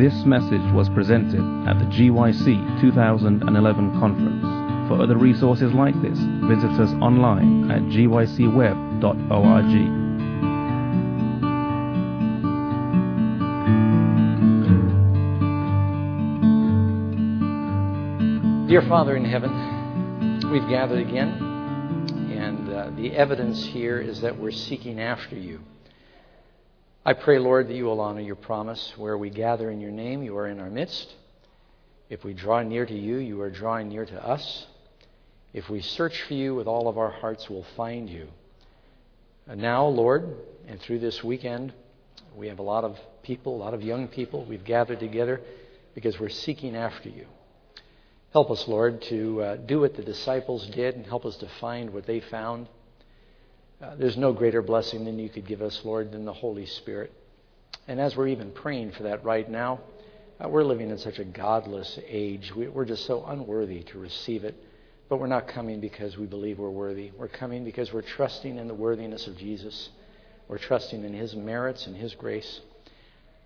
This message was presented at the GYC 2011 conference. For other resources like this, visit us online at gycweb.org. Dear Father in heaven, we've gathered again, and uh, the evidence here is that we're seeking after you. I pray, Lord, that you will honor your promise. Where we gather in your name, you are in our midst. If we draw near to you, you are drawing near to us. If we search for you with all of our hearts, we'll find you. And now, Lord, and through this weekend, we have a lot of people, a lot of young people. We've gathered together because we're seeking after you. Help us, Lord, to uh, do what the disciples did and help us to find what they found. Uh, there's no greater blessing than you could give us, Lord, than the Holy Spirit. And as we're even praying for that right now, uh, we're living in such a godless age. We, we're just so unworthy to receive it. But we're not coming because we believe we're worthy. We're coming because we're trusting in the worthiness of Jesus. We're trusting in His merits and His grace.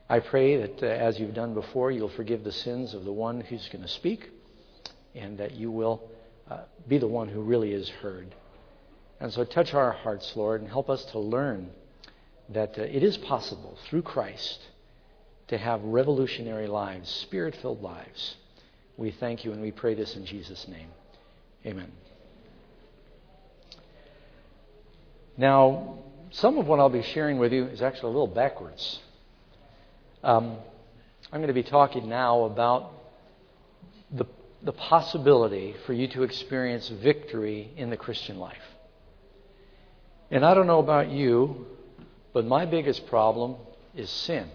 I pray that uh, as you've done before, you'll forgive the sins of the one who's going to speak, and that you will uh, be the one who really is heard. And so touch our hearts, Lord, and help us to learn that uh, it is possible through Christ to have revolutionary lives, spirit filled lives. We thank you and we pray this in Jesus' name. Amen. Now, some of what I'll be sharing with you is actually a little backwards. Um, I'm going to be talking now about the, the possibility for you to experience victory in the Christian life. And I don't know about you, but my biggest problem is sin.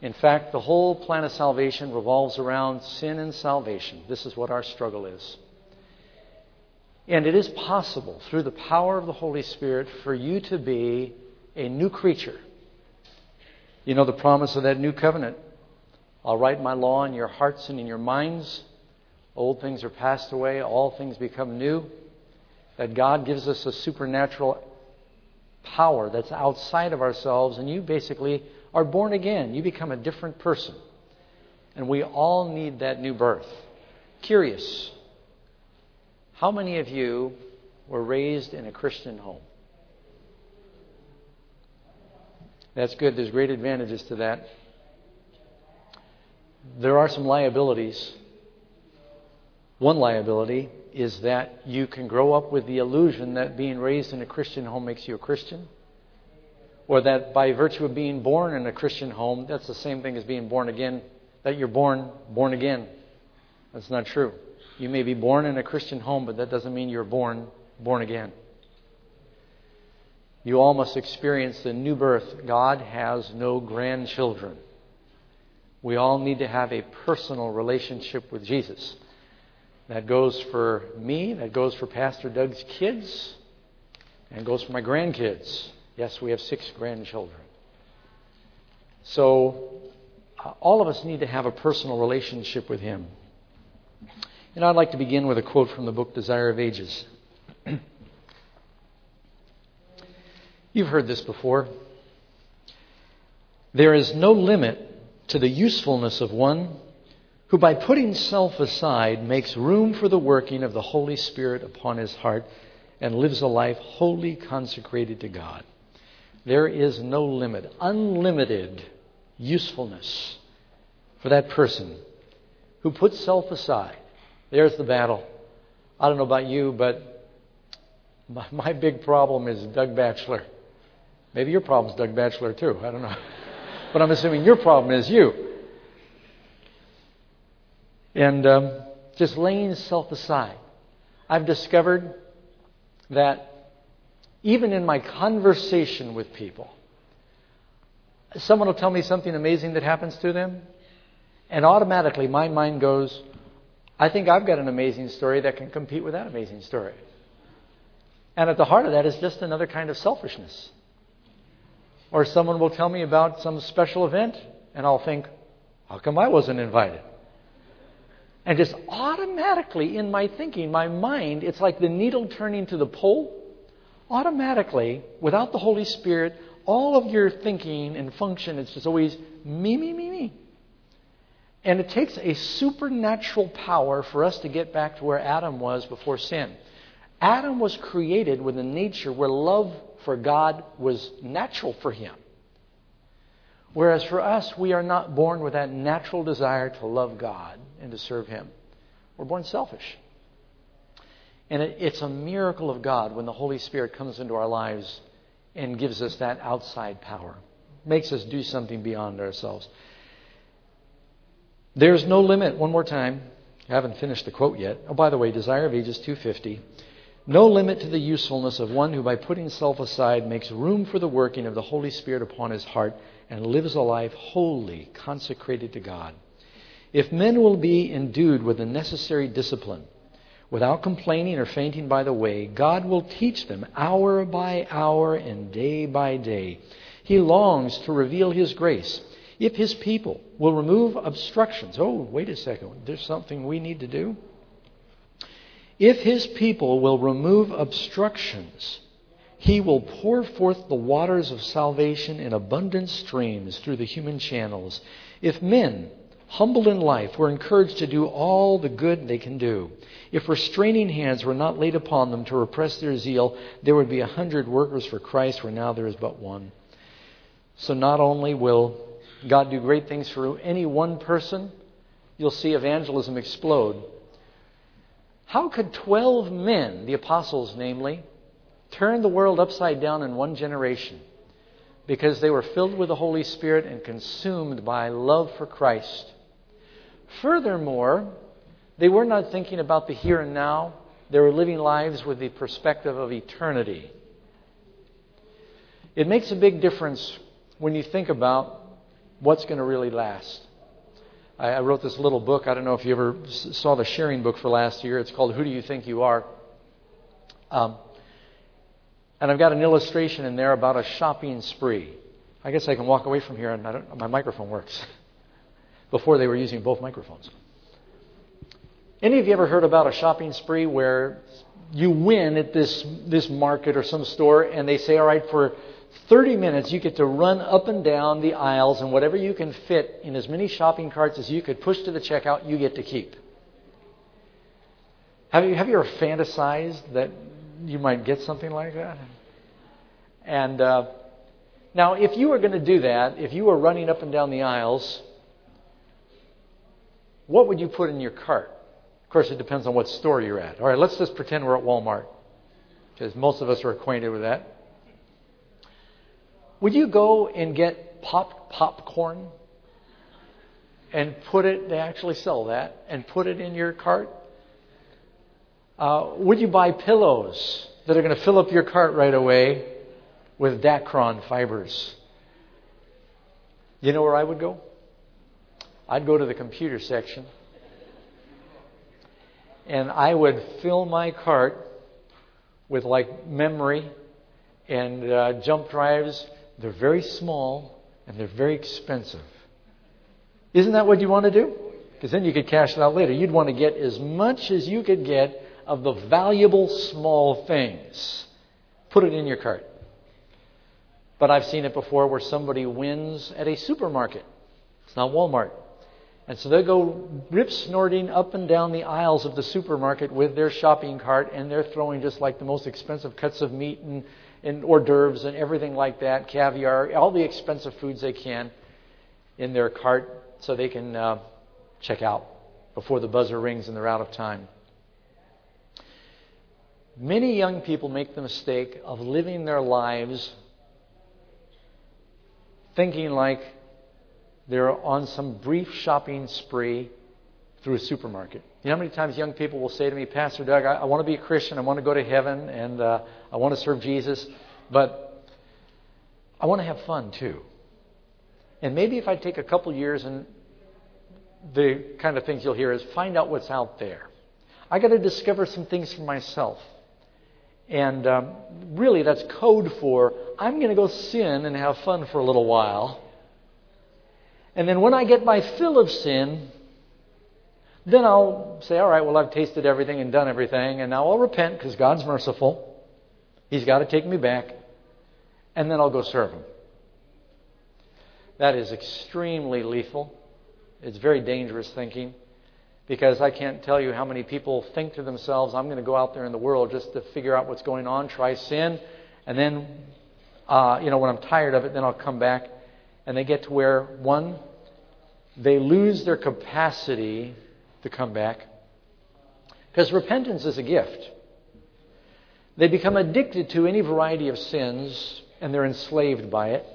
In fact, the whole plan of salvation revolves around sin and salvation. This is what our struggle is. And it is possible, through the power of the Holy Spirit, for you to be a new creature. You know the promise of that new covenant. I'll write my law in your hearts and in your minds. Old things are passed away, all things become new that God gives us a supernatural power that's outside of ourselves, and you basically are born again. You become a different person. And we all need that new birth. Curious, how many of you were raised in a Christian home? That's good. There's great advantages to that. There are some liabilities. One liability is that you can grow up with the illusion that being raised in a Christian home makes you a Christian, or that by virtue of being born in a Christian home, that's the same thing as being born again, that you're born born again. That's not true. You may be born in a Christian home, but that doesn't mean you're born born again. You all must experience the new birth. God has no grandchildren. We all need to have a personal relationship with Jesus. That goes for me, that goes for Pastor Doug's kids, and goes for my grandkids. Yes, we have six grandchildren. So, uh, all of us need to have a personal relationship with Him. And I'd like to begin with a quote from the book Desire of Ages. You've heard this before. There is no limit to the usefulness of one who by putting self aside makes room for the working of the Holy Spirit upon his heart and lives a life wholly consecrated to God. There is no limit, unlimited usefulness for that person who puts self aside. There's the battle. I don't know about you, but my, my big problem is Doug Batchelor. Maybe your problem is Doug Batchelor too. I don't know. but I'm assuming your problem is you. And um, just laying self aside. I've discovered that even in my conversation with people, someone will tell me something amazing that happens to them, and automatically my mind goes, I think I've got an amazing story that can compete with that amazing story. And at the heart of that is just another kind of selfishness. Or someone will tell me about some special event, and I'll think, how come I wasn't invited? And just automatically in my thinking, my mind, it's like the needle turning to the pole. Automatically, without the Holy Spirit, all of your thinking and function, it's just always me, me, me, me. And it takes a supernatural power for us to get back to where Adam was before sin. Adam was created with a nature where love for God was natural for him. Whereas for us, we are not born with that natural desire to love God and to serve Him. We're born selfish. And it, it's a miracle of God when the Holy Spirit comes into our lives and gives us that outside power, makes us do something beyond ourselves. There's no limit, one more time. I haven't finished the quote yet. Oh, by the way, Desire of Ages 250. No limit to the usefulness of one who, by putting self aside, makes room for the working of the Holy Spirit upon his heart and lives a life wholly consecrated to God. If men will be endued with the necessary discipline, without complaining or fainting by the way, God will teach them hour by hour and day by day. He longs to reveal His grace. If His people will remove obstructions, oh, wait a second, there's something we need to do. If His people will remove obstructions, He will pour forth the waters of salvation in abundant streams through the human channels. If men, humbled in life, were encouraged to do all the good they can do, if restraining hands were not laid upon them to repress their zeal, there would be a hundred workers for Christ where now there is but one. So not only will God do great things for any one person, you'll see evangelism explode. How could 12 men, the apostles namely, turn the world upside down in one generation? Because they were filled with the Holy Spirit and consumed by love for Christ. Furthermore, they were not thinking about the here and now, they were living lives with the perspective of eternity. It makes a big difference when you think about what's going to really last. I, wrote this little book. I don't know if you ever saw the sharing book for last year. It's called Who Do You Think You Are? Um, and I've got an illustration in there about a shopping spree. I guess I can walk away from here and my microphone works. Before they were using both microphones. Any of you ever heard about a shopping spree where you win at this, this market or some store and they say, all right, for 30 minutes you get to run up and down the aisles and whatever you can fit in as many shopping carts as you could push to the checkout, you get to keep. Have you, have you ever fantasized that you might get something like that? And uh, now, if you were going to do that, if you were running up and down the aisles, what would you put in your cart? Of course, it depends on what store you're at. All right, let's just pretend we're at Walmart, because most of us are acquainted with that. Would you go and get pop popcorn and put it? They actually sell that and put it in your cart. Uh, would you buy pillows that are going to fill up your cart right away with Dacron fibers? You know where I would go? I'd go to the computer section and I would fill my cart with like memory and uh, jump drives. They're very small and they're very expensive. Isn't that what you want to do? Because then you could cash it out later. You'd want to get as much as you could get of the valuable small things. Put it in your cart. But I've seen it before where somebody wins at a supermarket. It's not Walmart. And so they go rip snorting up and down the aisles of the supermarket with their shopping cart, and they're throwing just like the most expensive cuts of meat and, and hors d'oeuvres and everything like that, caviar, all the expensive foods they can in their cart so they can uh, check out before the buzzer rings and they're out of time. Many young people make the mistake of living their lives thinking like they're on some brief shopping spree through a supermarket. You know how many times young people will say to me, Pastor Doug, I, I want to be a Christian, I want to go to heaven, and uh, I want to serve Jesus, but I want to have fun too. And maybe if I take a couple years and the kind of things you'll hear is find out what's out there. I got to discover some things for myself. And um, really, that's code for I'm going to go sin and have fun for a little while. And then when I get my fill of sin, then I'll say, all right, well, I've tasted everything and done everything, and now I'll repent because God's merciful. He's got to take me back. And then I'll go serve Him. That is extremely lethal. It's very dangerous thinking because I can't tell you how many people think to themselves, I'm going to go out there in the world just to figure out what's going on, try sin, and then, uh, you know, when I'm tired of it, then I'll come back. And they get to where, one, they lose their capacity to come back. Because repentance is a gift. They become addicted to any variety of sins and they're enslaved by it.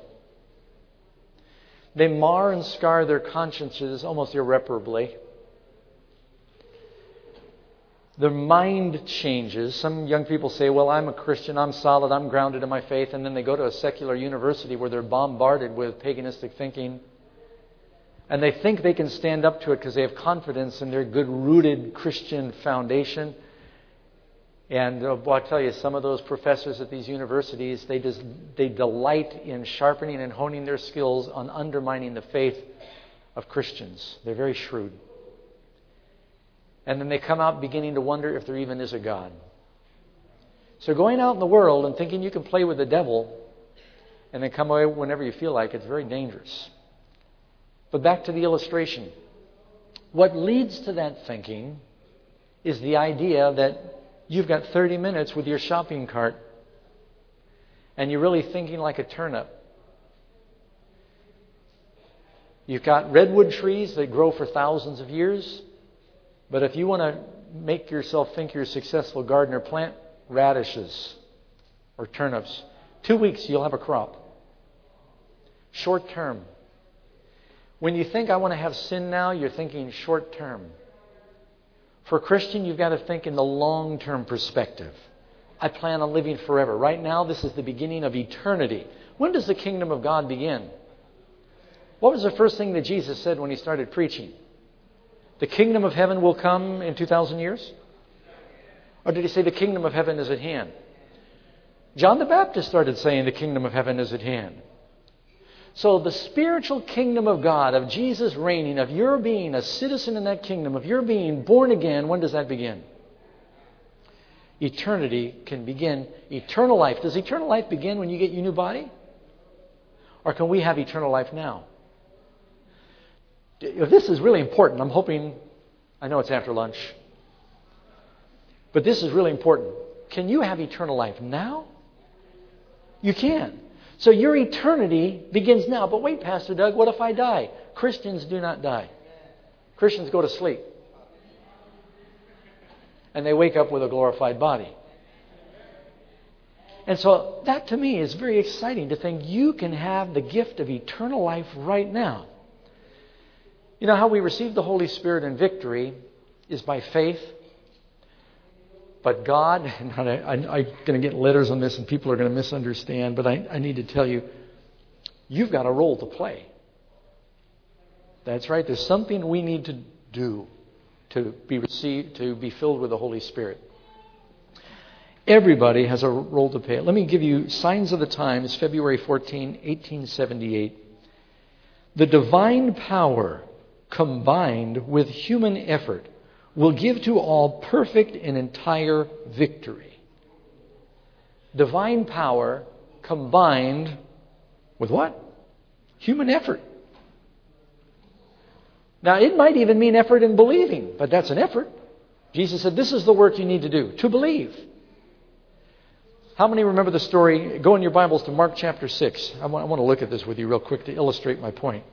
They mar and scar their consciences almost irreparably. Their mind changes. Some young people say, Well, I'm a Christian, I'm solid, I'm grounded in my faith, and then they go to a secular university where they're bombarded with paganistic thinking. And they think they can stand up to it because they have confidence in their good rooted Christian foundation. And uh, well, I'll tell you, some of those professors at these universities, they, just, they delight in sharpening and honing their skills on undermining the faith of Christians. They're very shrewd. And then they come out beginning to wonder if there even is a God. So going out in the world and thinking you can play with the devil and then come away whenever you feel like it's very dangerous. But back to the illustration. What leads to that thinking is the idea that You've got 30 minutes with your shopping cart, and you're really thinking like a turnip. You've got redwood trees that grow for thousands of years, but if you want to make yourself think you're a successful gardener, plant radishes or turnips. Two weeks, you'll have a crop. Short term. When you think, I want to have sin now, you're thinking short term. For a Christian, you've got to think in the long term perspective. I plan on living forever. Right now, this is the beginning of eternity. When does the kingdom of God begin? What was the first thing that Jesus said when he started preaching? The kingdom of heaven will come in 2,000 years? Or did he say the kingdom of heaven is at hand? John the Baptist started saying the kingdom of heaven is at hand. So, the spiritual kingdom of God, of Jesus reigning, of your being a citizen in that kingdom, of your being born again, when does that begin? Eternity can begin. Eternal life. Does eternal life begin when you get your new body? Or can we have eternal life now? This is really important. I'm hoping, I know it's after lunch, but this is really important. Can you have eternal life now? You can. So your eternity begins now. But wait, Pastor Doug, what if I die? Christians do not die. Christians go to sleep. And they wake up with a glorified body. And so that to me is very exciting to think you can have the gift of eternal life right now. You know how we receive the Holy Spirit in victory is by faith but God, I, am going to get letters on this and people are going to misunderstand, but I, I need to tell you, you've got a role to play. That's right. There's something we need to do to be received, to be filled with the Holy Spirit. Everybody has a role to play. Let me give you signs of the times, February 14, 1878. The divine power combined with human effort will give to all perfect and entire victory. Divine power combined with what? Human effort. Now, it might even mean effort in believing, but that's an effort. Jesus said, This is the work you need to do, to believe. How many remember the story? Go in your Bibles to Mark chapter 6. I want, I want to look at this with you real quick to illustrate my point.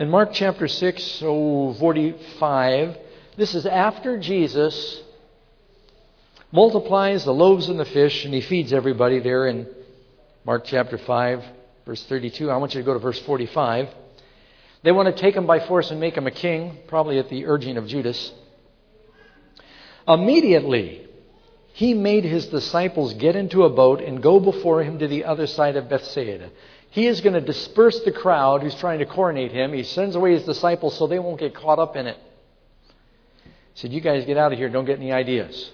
In Mark chapter 6, oh, 45, this is after Jesus multiplies the loaves and the fish and he feeds everybody there in Mark chapter 5, verse 32. I want you to go to verse 45. They want to take him by force and make him a king, probably at the urging of Judas. Immediately, he made his disciples get into a boat and go before him to the other side of Bethsaida. He is going to disperse the crowd who's trying to coronate him. He sends away his disciples so they won't get caught up in it. He said, You guys get out of here. Don't get any ideas.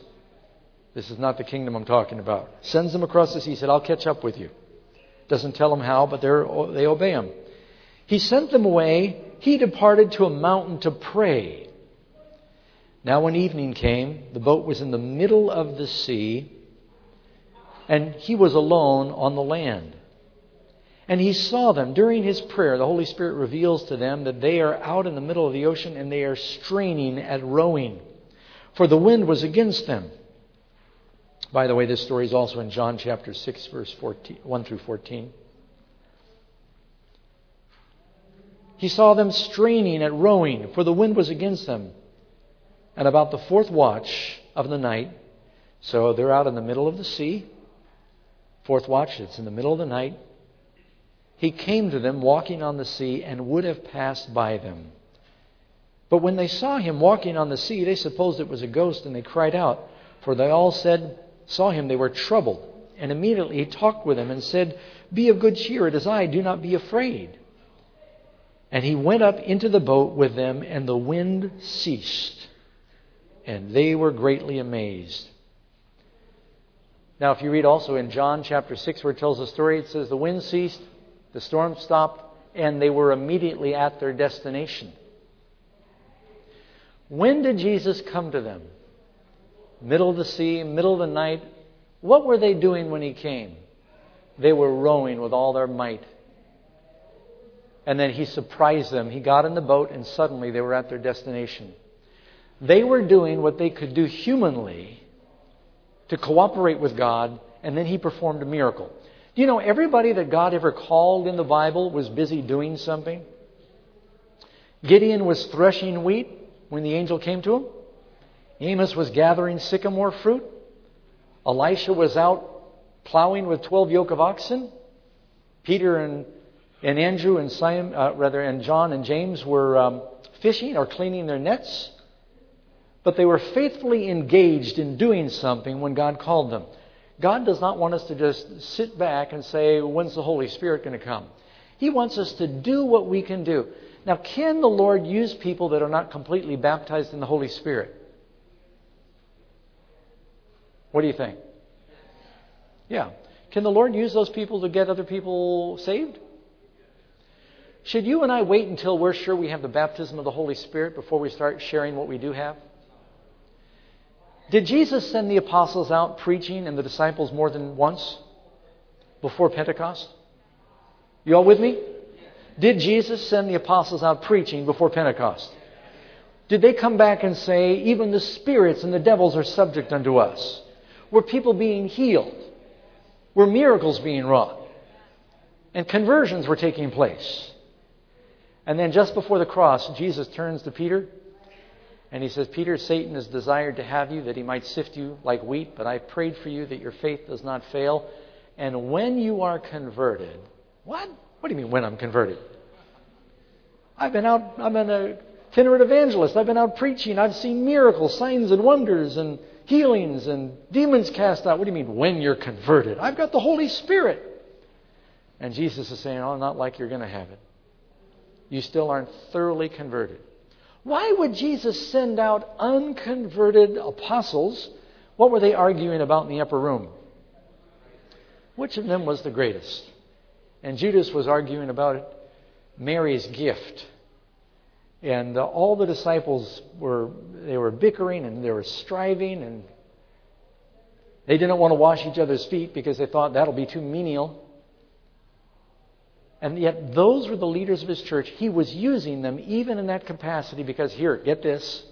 This is not the kingdom I'm talking about. Sends them across the sea. He said, I'll catch up with you. Doesn't tell them how, but they obey him. He sent them away. He departed to a mountain to pray. Now, when evening came, the boat was in the middle of the sea, and he was alone on the land. And he saw them during his prayer. The Holy Spirit reveals to them that they are out in the middle of the ocean and they are straining at rowing, for the wind was against them. By the way, this story is also in John chapter 6, verse 14, 1 through 14. He saw them straining at rowing, for the wind was against them. And about the fourth watch of the night, so they're out in the middle of the sea, fourth watch, it's in the middle of the night, he came to them walking on the sea and would have passed by them. But when they saw him walking on the sea, they supposed it was a ghost, and they cried out, for they all said, saw him, they were troubled. And immediately he talked with them and said, Be of good cheer, it is I, do not be afraid. And he went up into the boat with them, and the wind ceased. And they were greatly amazed. Now, if you read also in John chapter 6, where it tells the story, it says, The wind ceased, the storm stopped, and they were immediately at their destination. When did Jesus come to them? Middle of the sea, middle of the night. What were they doing when he came? They were rowing with all their might. And then he surprised them. He got in the boat, and suddenly they were at their destination. They were doing what they could do humanly to cooperate with God, and then he performed a miracle. Do you know everybody that God ever called in the Bible was busy doing something? Gideon was threshing wheat when the angel came to him. Amos was gathering sycamore fruit. Elisha was out plowing with 12 yoke of oxen. Peter and and Andrew and Simon, uh, rather, and John and James were um, fishing or cleaning their nets, but they were faithfully engaged in doing something when God called them. God does not want us to just sit back and say, "When's the Holy Spirit going to come?" He wants us to do what we can do. Now, can the Lord use people that are not completely baptized in the Holy Spirit? What do you think? Yeah. Can the Lord use those people to get other people saved? Should you and I wait until we're sure we have the baptism of the Holy Spirit before we start sharing what we do have? Did Jesus send the apostles out preaching and the disciples more than once before Pentecost? You all with me? Did Jesus send the apostles out preaching before Pentecost? Did they come back and say, even the spirits and the devils are subject unto us? Were people being healed? Were miracles being wrought? And conversions were taking place? And then just before the cross, Jesus turns to Peter and he says, Peter, Satan has desired to have you that he might sift you like wheat, but I prayed for you that your faith does not fail. And when you are converted, what? What do you mean when I'm converted? I've been out, I'm an itinerant evangelist. I've been out preaching. I've seen miracles, signs, and wonders, and healings, and demons cast out. What do you mean when you're converted? I've got the Holy Spirit. And Jesus is saying, Oh, not like you're going to have it you still aren't thoroughly converted. Why would Jesus send out unconverted apostles? What were they arguing about in the upper room? Which of them was the greatest? And Judas was arguing about Mary's gift. And uh, all the disciples were they were bickering and they were striving and they didn't want to wash each other's feet because they thought that'll be too menial. And yet, those were the leaders of his church. He was using them even in that capacity because, here, get this.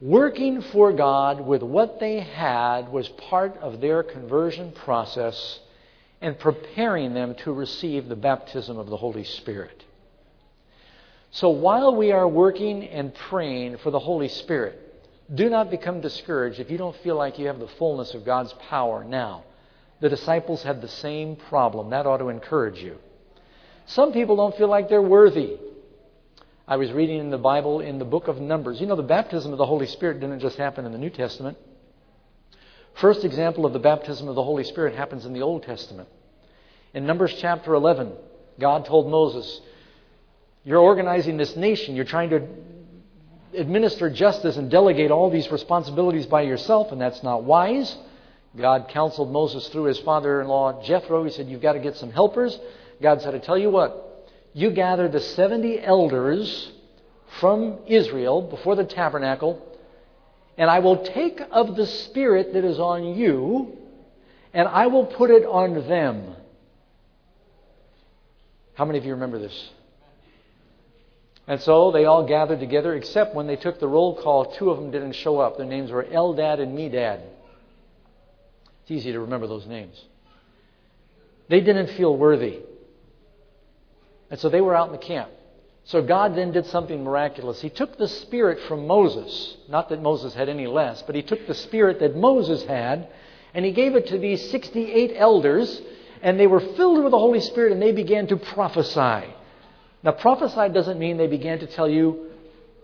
Working for God with what they had was part of their conversion process and preparing them to receive the baptism of the Holy Spirit. So while we are working and praying for the Holy Spirit, do not become discouraged if you don't feel like you have the fullness of God's power now. The disciples had the same problem. That ought to encourage you. Some people don't feel like they're worthy. I was reading in the Bible in the book of Numbers. You know, the baptism of the Holy Spirit didn't just happen in the New Testament. First example of the baptism of the Holy Spirit happens in the Old Testament. In Numbers chapter 11, God told Moses, You're organizing this nation. You're trying to administer justice and delegate all these responsibilities by yourself, and that's not wise. God counseled Moses through his father in law Jethro. He said, You've got to get some helpers. God said, I tell you what, you gather the 70 elders from Israel before the tabernacle, and I will take of the Spirit that is on you, and I will put it on them. How many of you remember this? And so they all gathered together, except when they took the roll call, two of them didn't show up. Their names were Eldad and Medad. Easy to remember those names. They didn't feel worthy. And so they were out in the camp. So God then did something miraculous. He took the spirit from Moses, not that Moses had any less, but he took the spirit that Moses had, and he gave it to these 68 elders, and they were filled with the Holy Spirit, and they began to prophesy. Now, prophesy doesn't mean they began to tell you,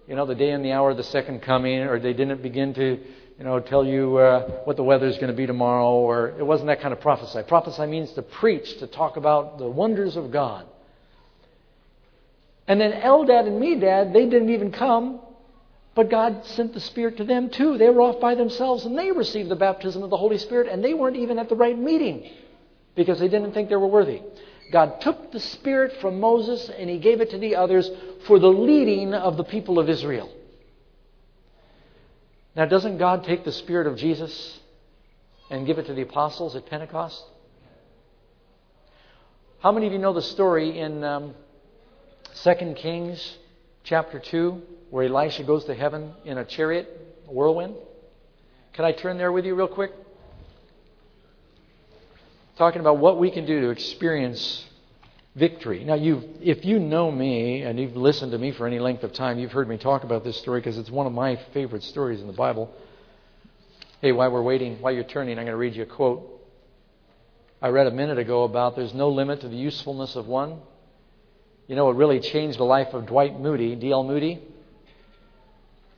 you know, the day and the hour of the second coming, or they didn't begin to, you know, tell you uh, what the weather is going to be tomorrow, or it wasn't that kind of prophesy. Prophesy means to preach, to talk about the wonders of God. And then Eldad and Medad, they didn't even come, but God sent the Spirit to them too. They were off by themselves and they received the baptism of the Holy Spirit and they weren't even at the right meeting because they didn't think they were worthy. God took the Spirit from Moses and he gave it to the others for the leading of the people of Israel. Now, doesn't God take the Spirit of Jesus and give it to the apostles at Pentecost? How many of you know the story in um, 2 Kings chapter 2, where Elisha goes to heaven in a chariot, a whirlwind. Can I turn there with you real quick? Talking about what we can do to experience victory. Now, you if you know me and you've listened to me for any length of time, you've heard me talk about this story because it's one of my favorite stories in the Bible. Hey, while we're waiting, while you're turning, I'm going to read you a quote. I read a minute ago about there's no limit to the usefulness of one you know, it really changed the life of Dwight Moody, D.L. Moody.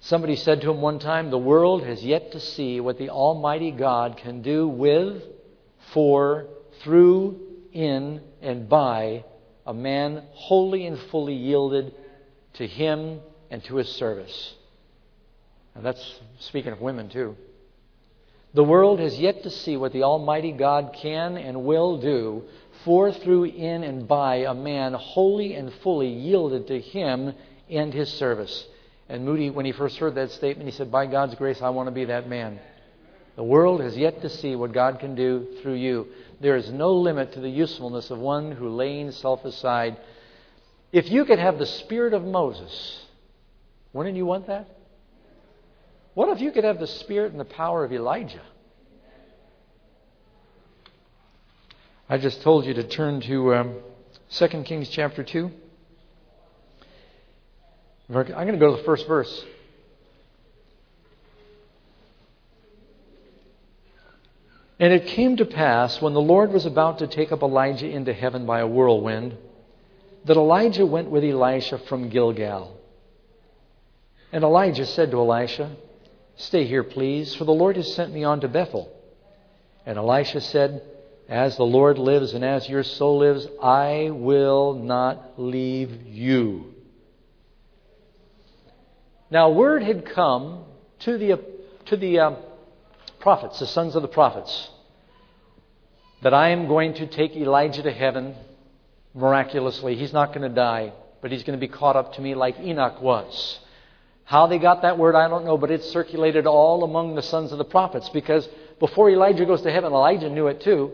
Somebody said to him one time, The world has yet to see what the Almighty God can do with, for, through, in, and by a man wholly and fully yielded to Him and to His service. And that's speaking of women, too. The world has yet to see what the Almighty God can and will do for, through, in, and by a man wholly and fully yielded to him and his service. And Moody, when he first heard that statement, he said, By God's grace, I want to be that man. The world has yet to see what God can do through you. There is no limit to the usefulness of one who, laying self aside, if you could have the spirit of Moses, wouldn't you want that? What if you could have the spirit and the power of Elijah? I just told you to turn to um, 2 Kings chapter 2. I'm going to go to the first verse. And it came to pass, when the Lord was about to take up Elijah into heaven by a whirlwind, that Elijah went with Elisha from Gilgal. And Elijah said to Elisha, Stay here, please, for the Lord has sent me on to Bethel. And Elisha said, as the Lord lives and as your soul lives, I will not leave you. Now, word had come to the, to the uh, prophets, the sons of the prophets, that I am going to take Elijah to heaven miraculously. He's not going to die, but he's going to be caught up to me like Enoch was. How they got that word, I don't know, but it circulated all among the sons of the prophets because before Elijah goes to heaven, Elijah knew it too.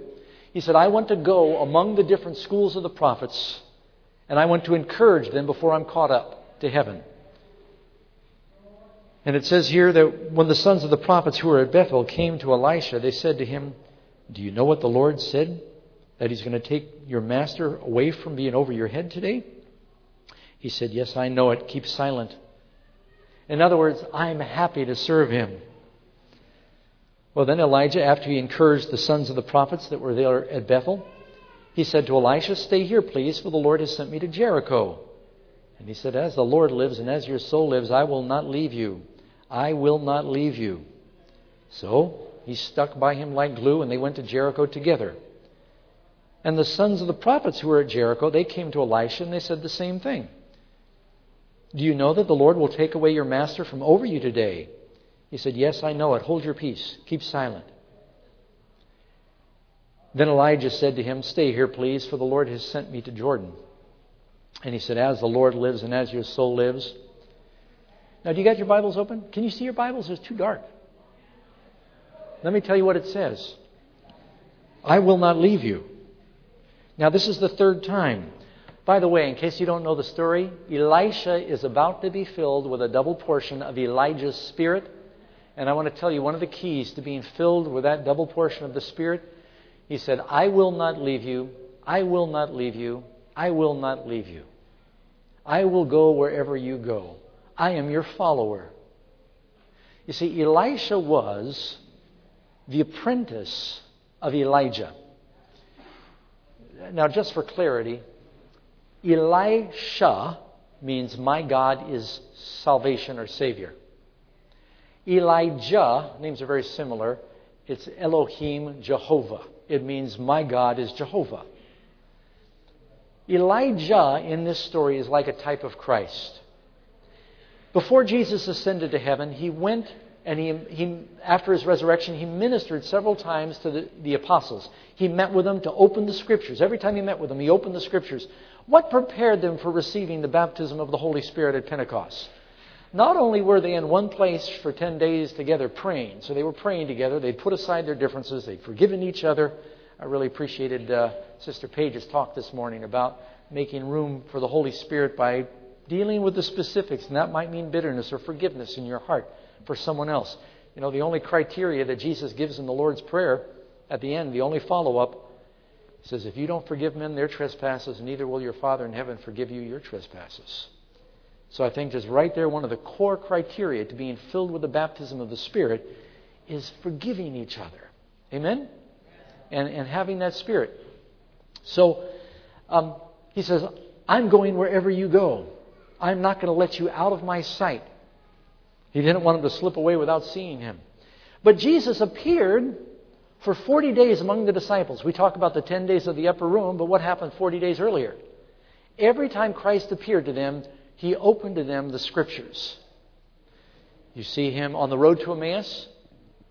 He said, I want to go among the different schools of the prophets, and I want to encourage them before I'm caught up to heaven. And it says here that when the sons of the prophets who were at Bethel came to Elisha, they said to him, Do you know what the Lord said? That he's going to take your master away from being over your head today? He said, Yes, I know it. Keep silent. In other words, I'm happy to serve him. Well, then Elijah, after he encouraged the sons of the prophets that were there at Bethel, he said to Elisha, Stay here, please, for the Lord has sent me to Jericho. And he said, As the Lord lives and as your soul lives, I will not leave you. I will not leave you. So he stuck by him like glue, and they went to Jericho together. And the sons of the prophets who were at Jericho, they came to Elisha and they said the same thing. Do you know that the Lord will take away your master from over you today? He said, Yes, I know it. Hold your peace. Keep silent. Then Elijah said to him, Stay here, please, for the Lord has sent me to Jordan. And he said, As the Lord lives and as your soul lives. Now, do you got your Bibles open? Can you see your Bibles? It's too dark. Let me tell you what it says I will not leave you. Now, this is the third time. By the way, in case you don't know the story, Elisha is about to be filled with a double portion of Elijah's spirit. And I want to tell you one of the keys to being filled with that double portion of the Spirit. He said, I will not leave you. I will not leave you. I will not leave you. I will go wherever you go. I am your follower. You see, Elisha was the apprentice of Elijah. Now, just for clarity, Elisha means my God is salvation or Savior. Elijah, names are very similar. It's Elohim Jehovah. It means my God is Jehovah. Elijah in this story is like a type of Christ. Before Jesus ascended to heaven, he went and he, he after his resurrection, he ministered several times to the, the apostles. He met with them to open the scriptures. Every time he met with them, he opened the scriptures. What prepared them for receiving the baptism of the Holy Spirit at Pentecost? Not only were they in one place for 10 days together praying, so they were praying together, they'd put aside their differences, they'd forgiven each other. I really appreciated uh, Sister Page's talk this morning about making room for the Holy Spirit by dealing with the specifics, and that might mean bitterness or forgiveness in your heart for someone else. You know, the only criteria that Jesus gives in the Lord's Prayer at the end, the only follow up, says, If you don't forgive men their trespasses, neither will your Father in heaven forgive you your trespasses. So I think just right there, one of the core criteria to being filled with the baptism of the Spirit is forgiving each other. Amen? And, and having that Spirit. So um, he says, I'm going wherever you go. I'm not going to let you out of my sight. He didn't want him to slip away without seeing him. But Jesus appeared for 40 days among the disciples. We talk about the 10 days of the upper room, but what happened 40 days earlier? Every time Christ appeared to them, he opened to them the scriptures. You see him on the road to Emmaus,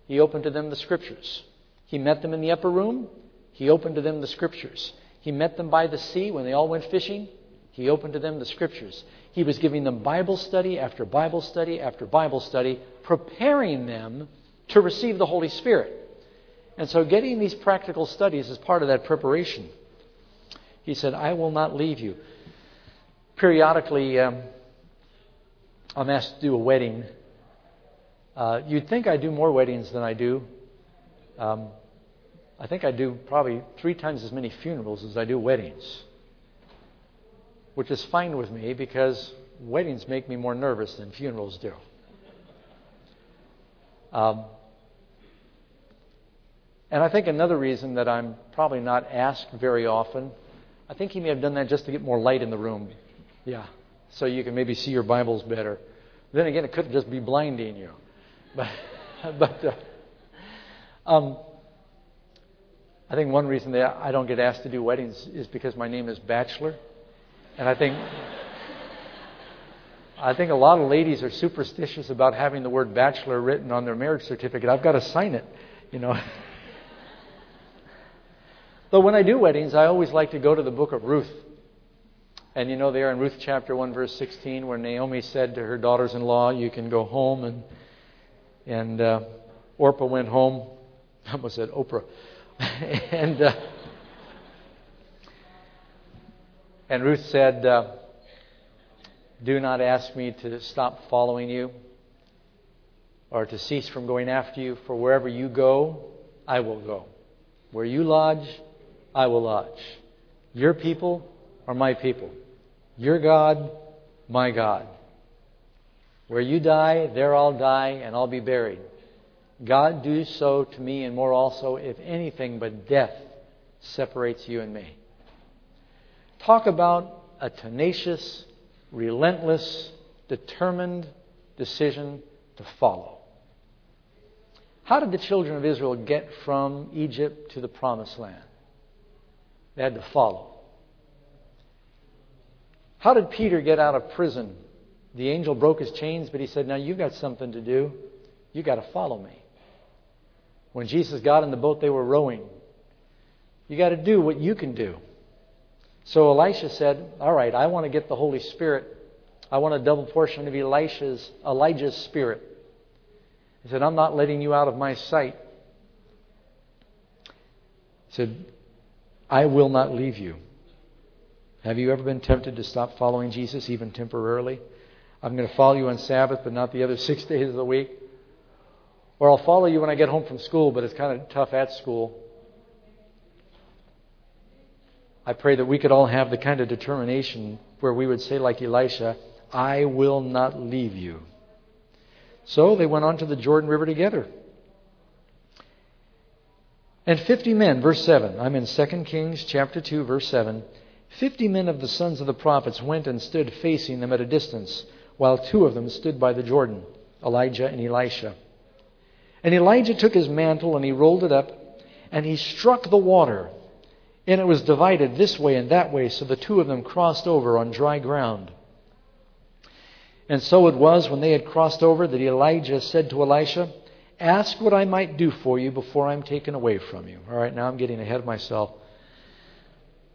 he opened to them the scriptures. He met them in the upper room, he opened to them the scriptures. He met them by the sea when they all went fishing, he opened to them the scriptures. He was giving them Bible study after Bible study after Bible study, preparing them to receive the Holy Spirit. And so, getting these practical studies is part of that preparation. He said, I will not leave you. Periodically, um, I'm asked to do a wedding. Uh, you'd think I do more weddings than I do. Um, I think I do probably three times as many funerals as I do weddings which is fine with me because weddings make me more nervous than funerals do. Um, and I think another reason that I'm probably not asked very often, I think he may have done that just to get more light in the room. Yeah. So you can maybe see your Bibles better. Then again, it could just be blinding you. But, but uh, um, I think one reason that I don't get asked to do weddings is because my name is Batchelor. And I think I think a lot of ladies are superstitious about having the word bachelor written on their marriage certificate. I've got to sign it, you know. But when I do weddings, I always like to go to the book of Ruth. And you know, there in Ruth chapter 1, verse 16, where Naomi said to her daughters in law, You can go home. And, and uh, Orpah went home. I almost said Oprah. and. Uh, And Ruth said, uh, Do not ask me to stop following you or to cease from going after you, for wherever you go, I will go. Where you lodge, I will lodge. Your people are my people. Your God, my God. Where you die, there I'll die, and I'll be buried. God, do so to me and more also, if anything but death separates you and me. Talk about a tenacious, relentless, determined decision to follow. How did the children of Israel get from Egypt to the promised land? They had to follow. How did Peter get out of prison? The angel broke his chains, but he said, Now you've got something to do. You've got to follow me. When Jesus got in the boat, they were rowing. You've got to do what you can do. So Elisha said, All right, I want to get the Holy Spirit. I want a double portion of Elisha's, Elijah's spirit. He said, I'm not letting you out of my sight. He said, I will not leave you. Have you ever been tempted to stop following Jesus, even temporarily? I'm going to follow you on Sabbath, but not the other six days of the week. Or I'll follow you when I get home from school, but it's kind of tough at school. I pray that we could all have the kind of determination where we would say, like Elisha, I will not leave you. So they went on to the Jordan River together. And 50 men, verse 7, I'm in 2 Kings chapter 2, verse 7. 50 men of the sons of the prophets went and stood facing them at a distance, while two of them stood by the Jordan, Elijah and Elisha. And Elijah took his mantle and he rolled it up, and he struck the water, and it was divided this way and that way, so the two of them crossed over on dry ground. And so it was when they had crossed over that Elijah said to Elisha, Ask what I might do for you before I'm taken away from you. All right, now I'm getting ahead of myself.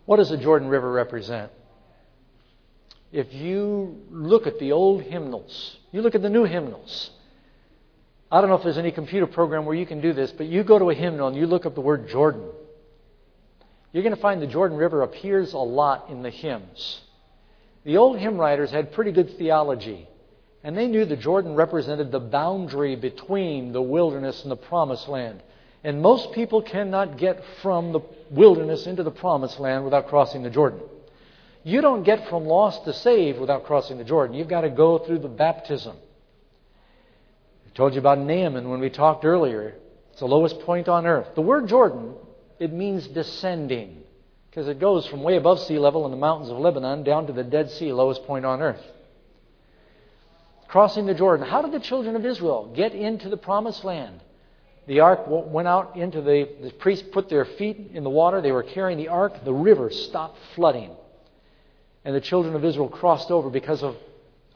What does the Jordan River represent? If you look at the old hymnals, you look at the new hymnals. I don't know if there's any computer program where you can do this, but you go to a hymnal and you look up the word Jordan. You're going to find the Jordan River appears a lot in the hymns. The old hymn writers had pretty good theology, and they knew the Jordan represented the boundary between the wilderness and the promised land. And most people cannot get from the wilderness into the promised land without crossing the Jordan. You don't get from lost to saved without crossing the Jordan. You've got to go through the baptism. I told you about Naaman when we talked earlier. It's the lowest point on earth. The word Jordan, it means descending because it goes from way above sea level in the mountains of Lebanon down to the Dead Sea, lowest point on earth. Crossing the Jordan. How did the children of Israel get into the promised land? The ark went out into the, the priests put their feet in the water. They were carrying the ark. The river stopped flooding. And the children of Israel crossed over because of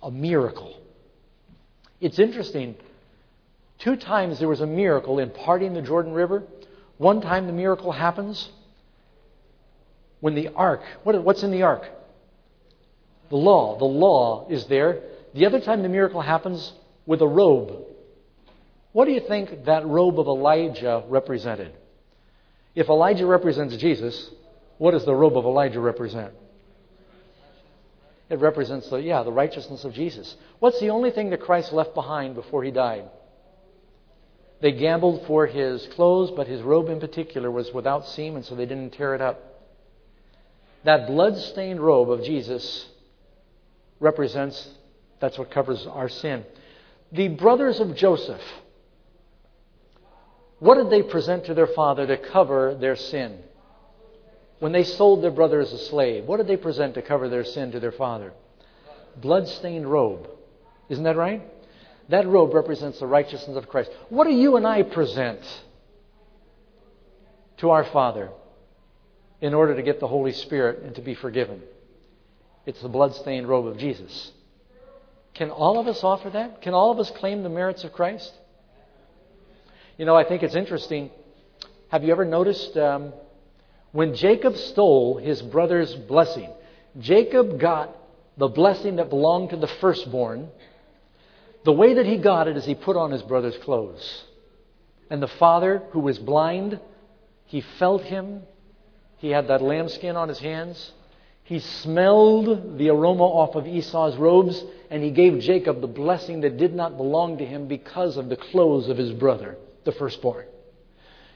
a miracle. It's interesting. Two times there was a miracle in parting the Jordan River. One time the miracle happens when the ark, what, what's in the ark? The law. The law is there. The other time the miracle happens with a robe. What do you think that robe of Elijah represented? If Elijah represents Jesus, what does the robe of Elijah represent? It represents the yeah, the righteousness of Jesus. What's the only thing that Christ left behind before he died? They gambled for his clothes, but his robe in particular was without seam, and so they didn't tear it up. That blood-stained robe of Jesus represents that's what covers our sin. The brothers of Joseph, what did they present to their father to cover their sin? When they sold their brother as a slave, what did they present to cover their sin to their father? Blood-stained robe. Isn't that right? That robe represents the righteousness of Christ. What do you and I present to our Father? in order to get the Holy Spirit and to be forgiven. It's the bloodstained robe of Jesus. Can all of us offer that? Can all of us claim the merits of Christ? You know, I think it's interesting. Have you ever noticed um, when Jacob stole his brother's blessing? Jacob got the blessing that belonged to the firstborn. The way that he got it is he put on his brother's clothes. And the father, who was blind, he felt him, he had that lambskin on his hands. He smelled the aroma off of Esau's robes, and he gave Jacob the blessing that did not belong to him because of the clothes of his brother, the firstborn.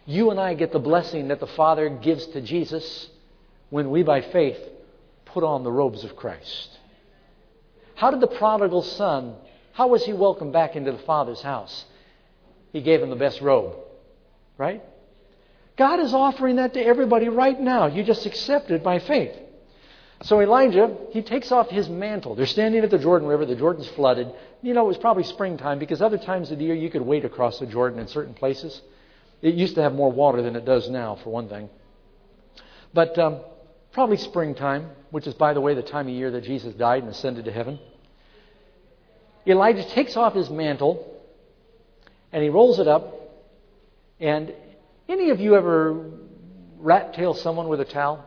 You and I get the blessing that the Father gives to Jesus when we, by faith, put on the robes of Christ. How did the prodigal son, how was he welcomed back into the Father's house? He gave him the best robe, right? God is offering that to everybody right now. You just accept it by faith. So Elijah, he takes off his mantle. They're standing at the Jordan River. The Jordan's flooded. You know, it was probably springtime because other times of the year you could wade across the Jordan in certain places. It used to have more water than it does now, for one thing. But um, probably springtime, which is, by the way, the time of year that Jesus died and ascended to heaven. Elijah takes off his mantle and he rolls it up. And any of you ever rat tail someone with a towel?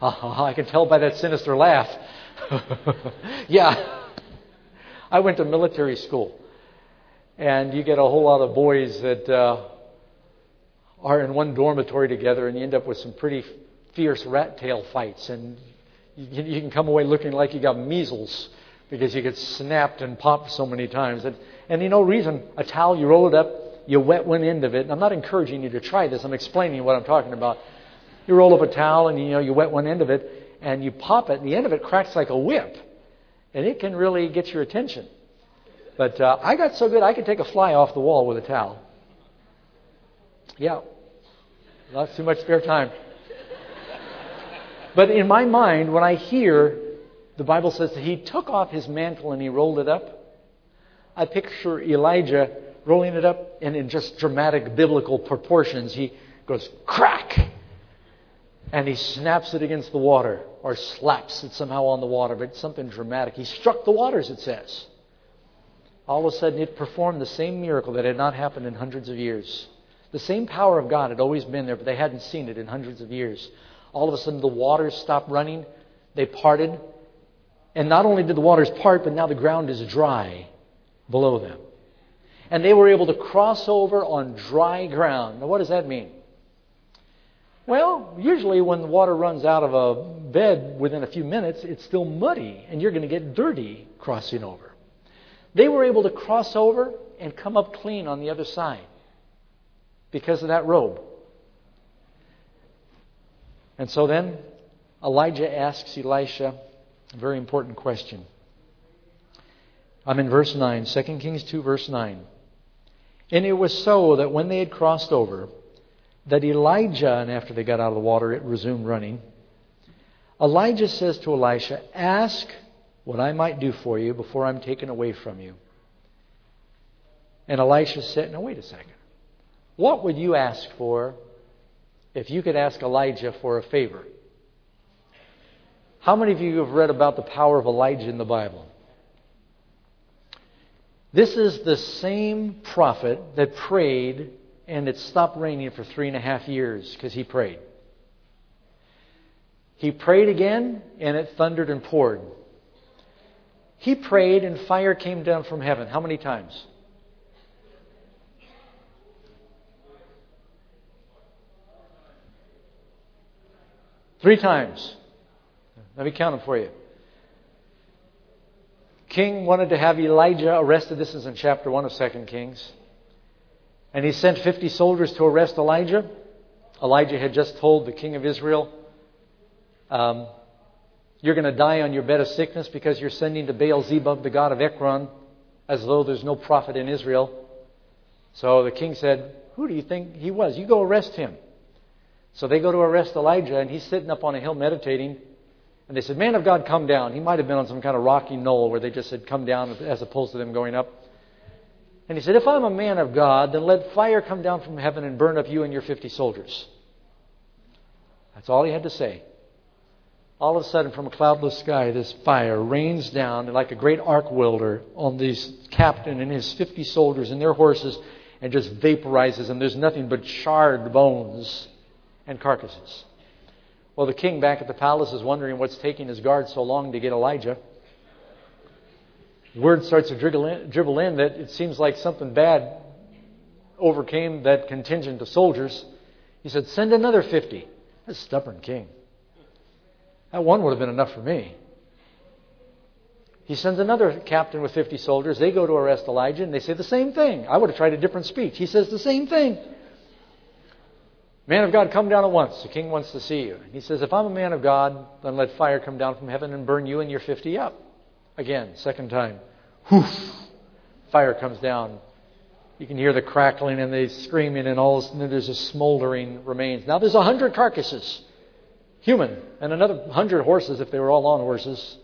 Uh, I can tell by that sinister laugh. yeah. I went to military school, and you get a whole lot of boys that uh, are in one dormitory together, and you end up with some pretty fierce rat tail fights. And You you can come away looking like you got measles because you get snapped and popped so many times. And, and you know, reason a towel, you roll it up, you wet one end of it. And I'm not encouraging you to try this. I'm explaining what I'm talking about. You roll up a towel and you know you wet one end of it and you pop it, and the end of it cracks like a whip, and it can really get your attention. But uh, I got so good I could take a fly off the wall with a towel. Yeah, not too much spare time. But in my mind, when I hear the Bible says that he took off his mantle and he rolled it up, I picture Elijah rolling it up, and in just dramatic biblical proportions, he goes crack, and he snaps it against the water, or slaps it somehow on the water, but something dramatic. He struck the waters, it says. All of a sudden, it performed the same miracle that had not happened in hundreds of years. The same power of God had always been there, but they hadn't seen it in hundreds of years. All of a sudden, the waters stopped running, they parted, and not only did the waters part, but now the ground is dry below them. And they were able to cross over on dry ground. Now, what does that mean? Well, usually when the water runs out of a bed within a few minutes, it's still muddy, and you're going to get dirty crossing over. They were able to cross over and come up clean on the other side because of that robe. And so then Elijah asks Elisha a very important question. I'm in verse 9, 2 Kings 2, verse 9. And it was so that when they had crossed over, that Elijah, and after they got out of the water, it resumed running. Elijah says to Elisha, Ask what I might do for you before I'm taken away from you. And Elisha said, Now, wait a second. What would you ask for if you could ask Elijah for a favor? How many of you have read about the power of Elijah in the Bible? This is the same prophet that prayed and it stopped raining for three and a half years because he prayed. He prayed again and it thundered and poured. He prayed and fire came down from heaven. How many times? Three times. Let me count them for you. King wanted to have Elijah arrested. This is in chapter 1 of 2 Kings. And he sent 50 soldiers to arrest Elijah. Elijah had just told the king of Israel, um, You're going to die on your bed of sickness because you're sending to Baal Zebub, the god of Ekron, as though there's no prophet in Israel. So the king said, Who do you think he was? You go arrest him. So they go to arrest Elijah, and he's sitting up on a hill meditating. And they said, Man of God, come down. He might have been on some kind of rocky knoll where they just said, Come down, as opposed to them going up. And he said, If I'm a man of God, then let fire come down from heaven and burn up you and your 50 soldiers. That's all he had to say. All of a sudden, from a cloudless sky, this fire rains down like a great arc welder on this captain and his 50 soldiers and their horses and just vaporizes them. There's nothing but charred bones and carcasses. Well, the king back at the palace is wondering what's taking his guard so long to get Elijah. Word starts to dribble in, dribble in that it seems like something bad overcame that contingent of soldiers. He said, Send another 50. That's stubborn king. That one would have been enough for me. He sends another captain with 50 soldiers. They go to arrest Elijah and they say the same thing. I would have tried a different speech. He says the same thing. Man of God, come down at once. The king wants to see you. He says, If I'm a man of God, then let fire come down from heaven and burn you and your 50 up. Again, second time. Whoof! Fire comes down. You can hear the crackling and the screaming, and all of a sudden there's a smoldering remains. Now there's a hundred carcasses, human, and another hundred horses if they were all on horses.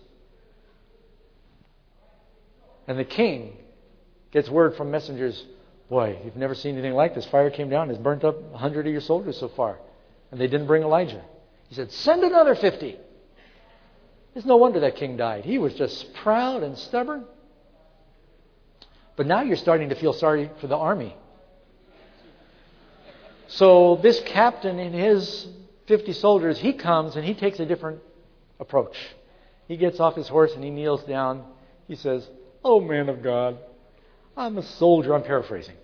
And the king gets word from messengers Boy, you've never seen anything like this. Fire came down, it's burnt up a hundred of your soldiers so far. And they didn't bring Elijah. He said, Send another fifty. It's no wonder that king died. He was just proud and stubborn. But now you're starting to feel sorry for the army. So this captain and his 50 soldiers, he comes and he takes a different approach. He gets off his horse and he kneels down. He says, Oh, man of God, I'm a soldier. I'm paraphrasing.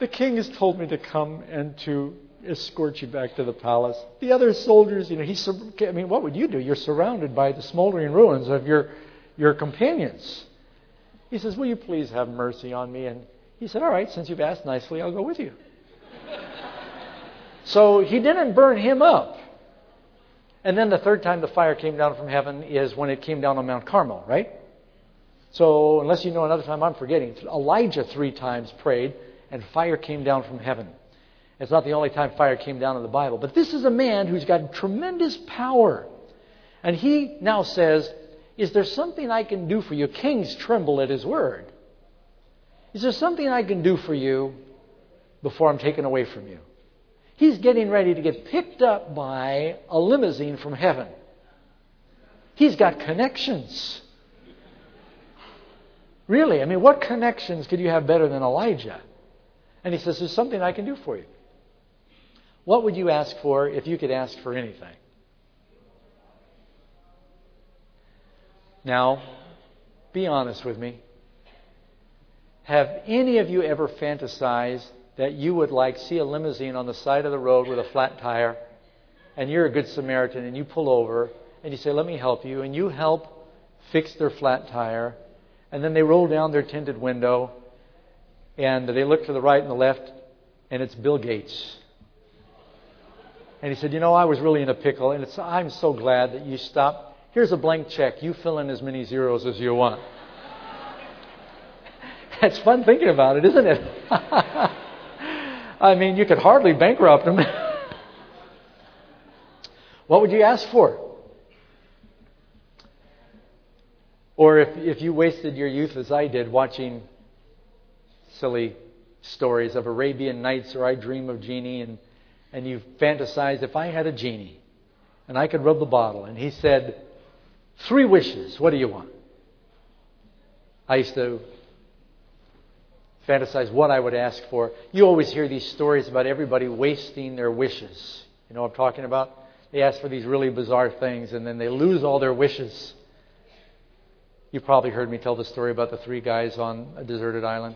The king has told me to come and to escort you back to the palace. The other soldiers, you know, he's, I mean, what would you do? You're surrounded by the smoldering ruins of your, your companions. He says, Will you please have mercy on me? And he said, All right, since you've asked nicely, I'll go with you. so he didn't burn him up. And then the third time the fire came down from heaven is when it came down on Mount Carmel, right? So, unless you know another time, I'm forgetting. Elijah three times prayed, and fire came down from heaven. It's not the only time fire came down in the Bible. But this is a man who's got tremendous power. And he now says, Is there something I can do for you? Kings tremble at his word. Is there something I can do for you before I'm taken away from you? He's getting ready to get picked up by a limousine from heaven. He's got connections. Really, I mean, what connections could you have better than Elijah? And he says, There's something I can do for you. What would you ask for if you could ask for anything? Now, be honest with me. Have any of you ever fantasized that you would like see a limousine on the side of the road with a flat tire and you're a good Samaritan and you pull over and you say, Let me help you, and you help fix their flat tire, and then they roll down their tinted window and they look to the right and the left and it's Bill Gates. And he said, You know, I was really in a pickle, and I'm so glad that you stopped. Here's a blank check. You fill in as many zeros as you want. it's fun thinking about it, isn't it? I mean, you could hardly bankrupt him. what would you ask for? Or if, if you wasted your youth as I did watching silly stories of Arabian Nights or I Dream of Jeannie, and, and you fantasize if I had a genie and I could rub the bottle, and he said, Three wishes, what do you want? I used to fantasize what I would ask for. You always hear these stories about everybody wasting their wishes. You know what I'm talking about? They ask for these really bizarre things and then they lose all their wishes. You probably heard me tell the story about the three guys on a deserted island.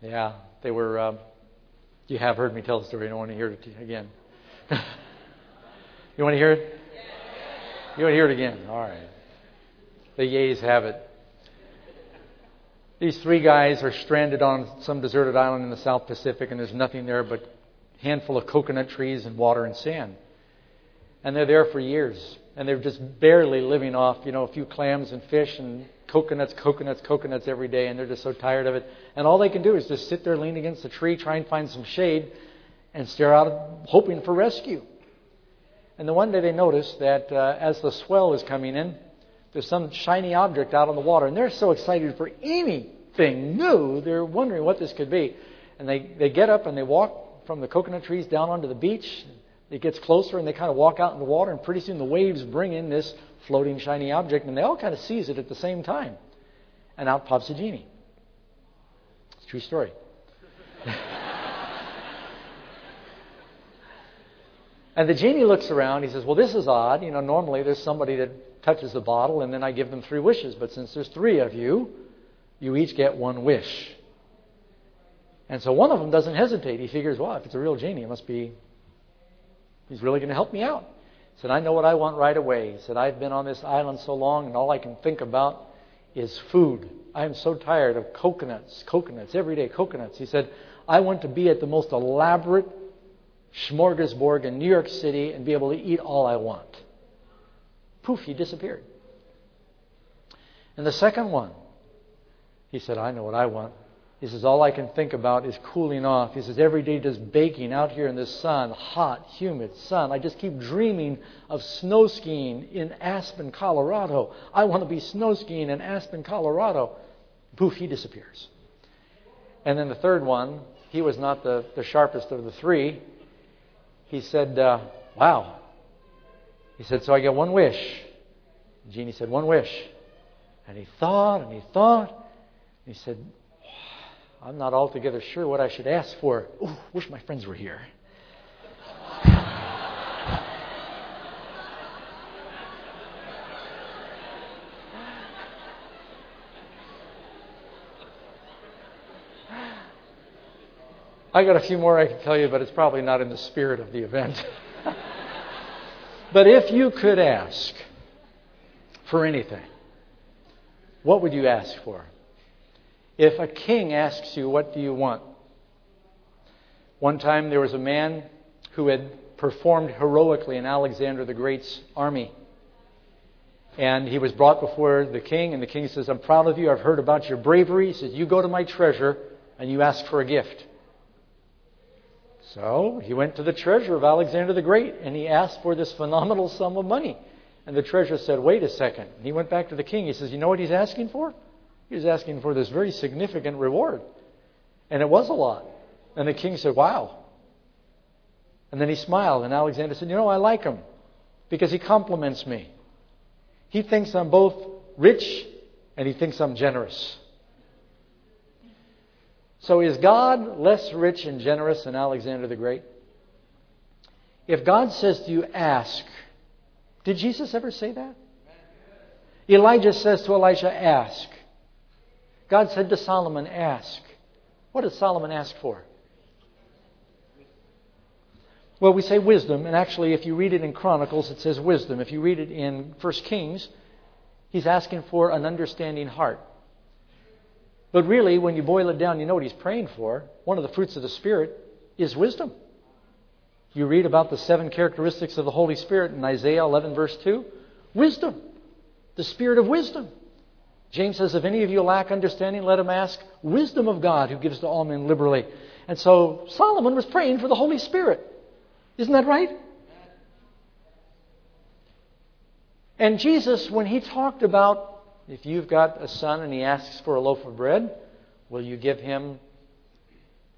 Yeah, they were. Um, you have heard me tell the story. I don't want to hear it again. you want to hear it? You want to hear it again? All right. The yays have it. These three guys are stranded on some deserted island in the South Pacific, and there's nothing there but a handful of coconut trees and water and sand. And they're there for years, and they're just barely living off, you know, a few clams and fish and coconuts, coconuts, coconuts every day, and they're just so tired of it. And all they can do is just sit there, lean against a tree, try and find some shade, and stare out, hoping for rescue. And then one day they notice that uh, as the swell is coming in, there's some shiny object out on the water, and they're so excited for anything new, they're wondering what this could be. And they, they get up and they walk from the coconut trees down onto the beach. It gets closer, and they kind of walk out in the water, and pretty soon the waves bring in this floating shiny object, and they all kind of seize it at the same time. And out pops a genie. It's a true story. and the genie looks around. He says, Well, this is odd. You know, normally there's somebody that touches the bottle, and then I give them three wishes. But since there's three of you, you each get one wish. And so one of them doesn't hesitate. He figures, well, if it's a real genie, it must be, he's really going to help me out. He said, I know what I want right away. He said, I've been on this island so long, and all I can think about is food. I am so tired of coconuts, coconuts, every day coconuts. He said, I want to be at the most elaborate smorgasbord in New York City and be able to eat all I want. Poof, he disappeared. And the second one, he said, I know what I want. He says, All I can think about is cooling off. He says, Every day just baking out here in this sun, hot, humid sun. I just keep dreaming of snow skiing in Aspen, Colorado. I want to be snow skiing in Aspen, Colorado. Poof, he disappears. And then the third one, he was not the, the sharpest of the three. He said, uh, Wow, he said, So I get one wish. The genie said, One wish. And he thought and he thought. And he said, I'm not altogether sure what I should ask for. Ooh, wish my friends were here. I got a few more I can tell you, but it's probably not in the spirit of the event. but if you could ask for anything, what would you ask for? If a king asks you, What do you want? One time there was a man who had performed heroically in Alexander the Great's army. And he was brought before the king, and the king says, I'm proud of you. I've heard about your bravery. He says, You go to my treasure and you ask for a gift. So he went to the treasure of Alexander the Great and he asked for this phenomenal sum of money. And the treasurer said, Wait a second. And he went back to the king. He says, You know what he's asking for? He was asking for this very significant reward. And it was a lot. And the king said, Wow. And then he smiled, and Alexander said, You know, I like him because he compliments me. He thinks I'm both rich and he thinks I'm generous. So is God less rich and generous than Alexander the Great? If God says to you, ask, did Jesus ever say that? Elijah says to Elisha, ask. God said to Solomon, ask. What did Solomon ask for? Well, we say wisdom, and actually, if you read it in Chronicles, it says wisdom. If you read it in 1 Kings, he's asking for an understanding heart. But really, when you boil it down, you know what he's praying for. One of the fruits of the Spirit is wisdom. You read about the seven characteristics of the Holy Spirit in Isaiah 11, verse 2. Wisdom. The Spirit of wisdom. James says, If any of you lack understanding, let him ask wisdom of God, who gives to all men liberally. And so Solomon was praying for the Holy Spirit. Isn't that right? And Jesus, when he talked about if you've got a son and he asks for a loaf of bread, will you give him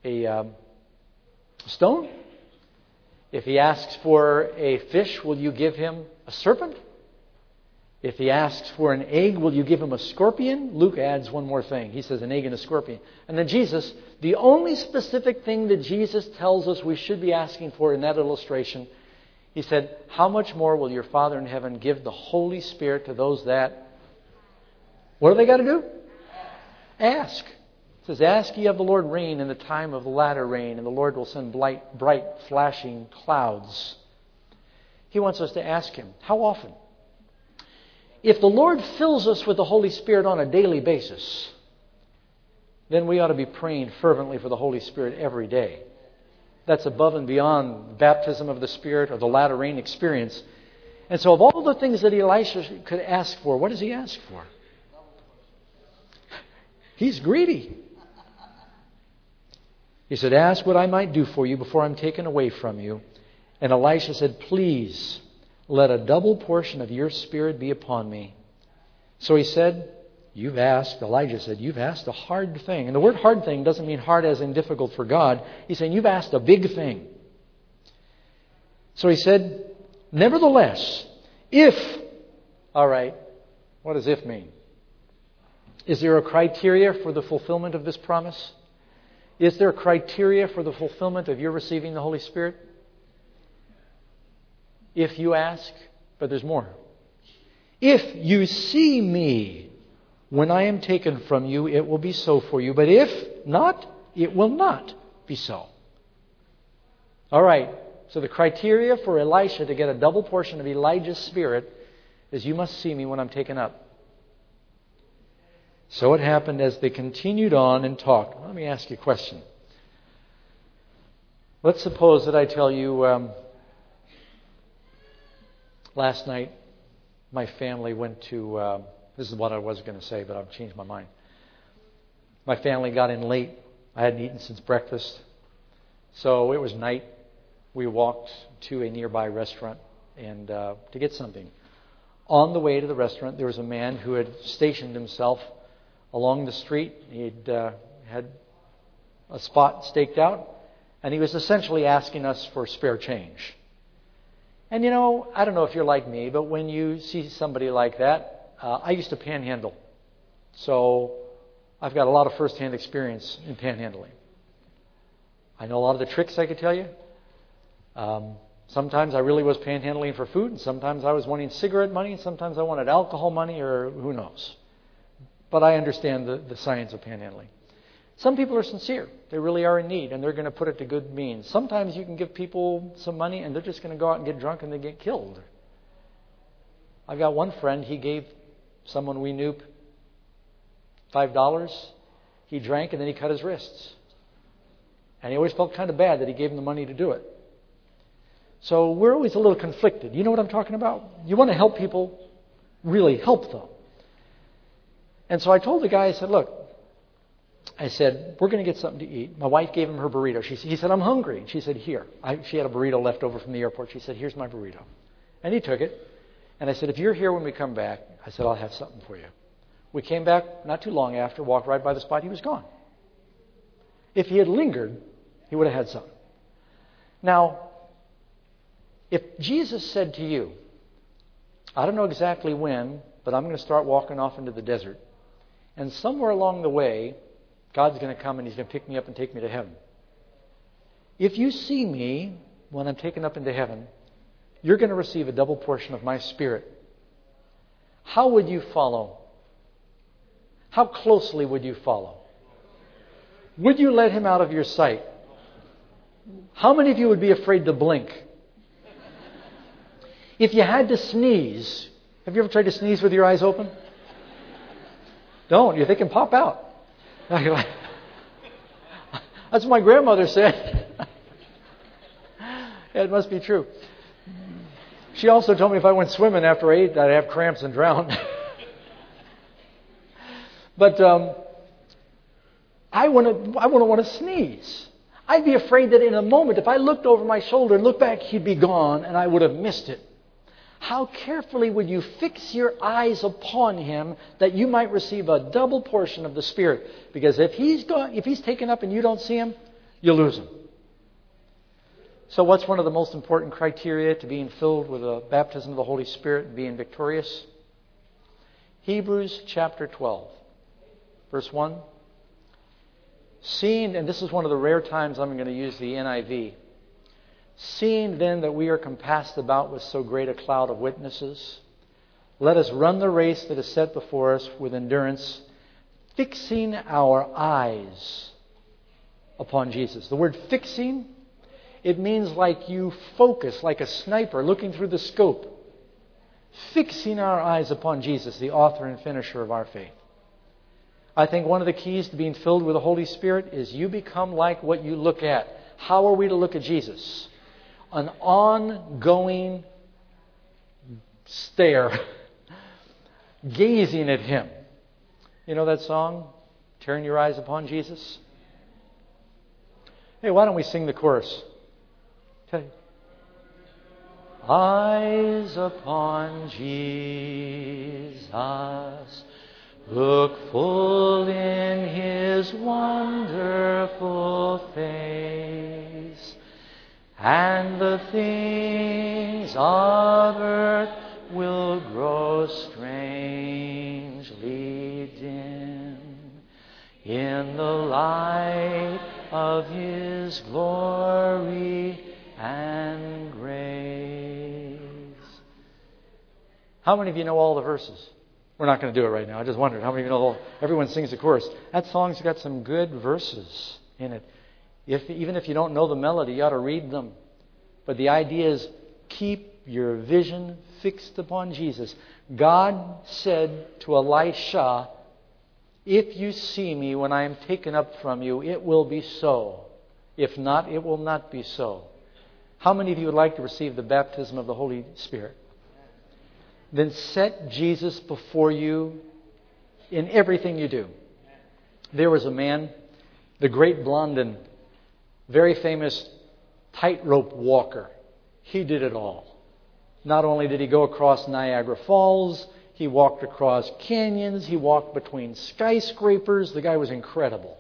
a um, stone? If he asks for a fish, will you give him a serpent? If he asks for an egg, will you give him a scorpion? Luke adds one more thing. He says an egg and a scorpion. And then Jesus, the only specific thing that Jesus tells us we should be asking for in that illustration, he said, How much more will your Father in heaven give the Holy Spirit to those that. What do they got to do? Ask. It says, Ask ye of the Lord rain in the time of the latter rain, and the Lord will send bright, bright flashing clouds. He wants us to ask him. How often? If the Lord fills us with the Holy Spirit on a daily basis, then we ought to be praying fervently for the Holy Spirit every day. That's above and beyond baptism of the Spirit or the latter rain experience. And so, of all the things that Elisha could ask for, what does he ask for? He's greedy. He said, Ask what I might do for you before I'm taken away from you. And Elisha said, Please let a double portion of your spirit be upon me. So he said, You've asked, Elijah said, You've asked a hard thing. And the word hard thing doesn't mean hard as in difficult for God. He's saying, You've asked a big thing. So he said, Nevertheless, if, all right, what does if mean? Is there a criteria for the fulfillment of this promise? Is there a criteria for the fulfillment of your receiving the Holy Spirit? If you ask, but there's more. If you see me when I am taken from you, it will be so for you. But if not, it will not be so. All right. So the criteria for Elisha to get a double portion of Elijah's spirit is you must see me when I'm taken up. So it happened as they continued on and talked. Let me ask you a question. Let's suppose that I tell you, um, Last night, my family went to. Uh, this is what I was going to say, but I've changed my mind. My family got in late. I hadn't eaten since breakfast. So it was night. We walked to a nearby restaurant and uh, to get something. On the way to the restaurant, there was a man who had stationed himself along the street. He'd uh, had a spot staked out, and he was essentially asking us for spare change. And you know, I don't know if you're like me, but when you see somebody like that, uh, I used to panhandle. So I've got a lot of first-hand experience in panhandling. I know a lot of the tricks I could tell you. Um, sometimes I really was panhandling for food, and sometimes I was wanting cigarette money, and sometimes I wanted alcohol money, or who knows. But I understand the, the science of panhandling. Some people are sincere. They really are in need, and they're going to put it to good means. Sometimes you can give people some money, and they're just going to go out and get drunk and they get killed. I've got one friend, he gave someone we knew $5. He drank, and then he cut his wrists. And he always felt kind of bad that he gave him the money to do it. So we're always a little conflicted. You know what I'm talking about? You want to help people, really help them. And so I told the guy, I said, look, I said, we're going to get something to eat. My wife gave him her burrito. She, he said, I'm hungry. She said, here. I, she had a burrito left over from the airport. She said, here's my burrito. And he took it. And I said, if you're here when we come back, I said, I'll have something for you. We came back not too long after, walked right by the spot. He was gone. If he had lingered, he would have had something. Now, if Jesus said to you, I don't know exactly when, but I'm going to start walking off into the desert, and somewhere along the way, God's going to come and He's going to pick me up and take me to heaven. If you see me when I'm taken up into heaven, you're going to receive a double portion of my spirit. How would you follow? How closely would you follow? Would you let him out of your sight? How many of you would be afraid to blink? If you had to sneeze, have you ever tried to sneeze with your eyes open? Don't. You think it can pop out. That's what my grandmother said. it must be true. She also told me if I went swimming after I ate, I'd have cramps and drown. but um, I wouldn't, I wouldn't want to sneeze. I'd be afraid that in a moment, if I looked over my shoulder and looked back, he'd be gone and I would have missed it. How carefully would you fix your eyes upon him that you might receive a double portion of the Spirit? Because if he's, if he's taken up and you don't see him, you lose him. So, what's one of the most important criteria to being filled with a baptism of the Holy Spirit and being victorious? Hebrews chapter 12, verse 1. Seeing, and this is one of the rare times I'm going to use the NIV. Seeing then that we are compassed about with so great a cloud of witnesses, let us run the race that is set before us with endurance, fixing our eyes upon Jesus. The word fixing it means like you focus, like a sniper looking through the scope, fixing our eyes upon Jesus, the author and finisher of our faith. I think one of the keys to being filled with the Holy Spirit is you become like what you look at. How are we to look at Jesus? An ongoing stare, gazing at Him. You know that song, Turn Your Eyes Upon Jesus? Hey, why don't we sing the chorus? Okay. Eyes upon Jesus, look full in his wonderful face, and the things of earth will grow strangely dim in the light of his glory and grace. How many of you know all the verses? We're not going to do it right now. I just wondered how many of you know everyone sings the chorus. That song's got some good verses in it. If, even if you don't know the melody, you ought to read them. But the idea is keep your vision fixed upon Jesus. God said to Elisha, If you see me when I am taken up from you, it will be so. If not, it will not be so. How many of you would like to receive the baptism of the Holy Spirit? Then set Jesus before you in everything you do. There was a man, the great Blondin, very famous tightrope walker. He did it all. Not only did he go across Niagara Falls, he walked across canyons, he walked between skyscrapers. The guy was incredible.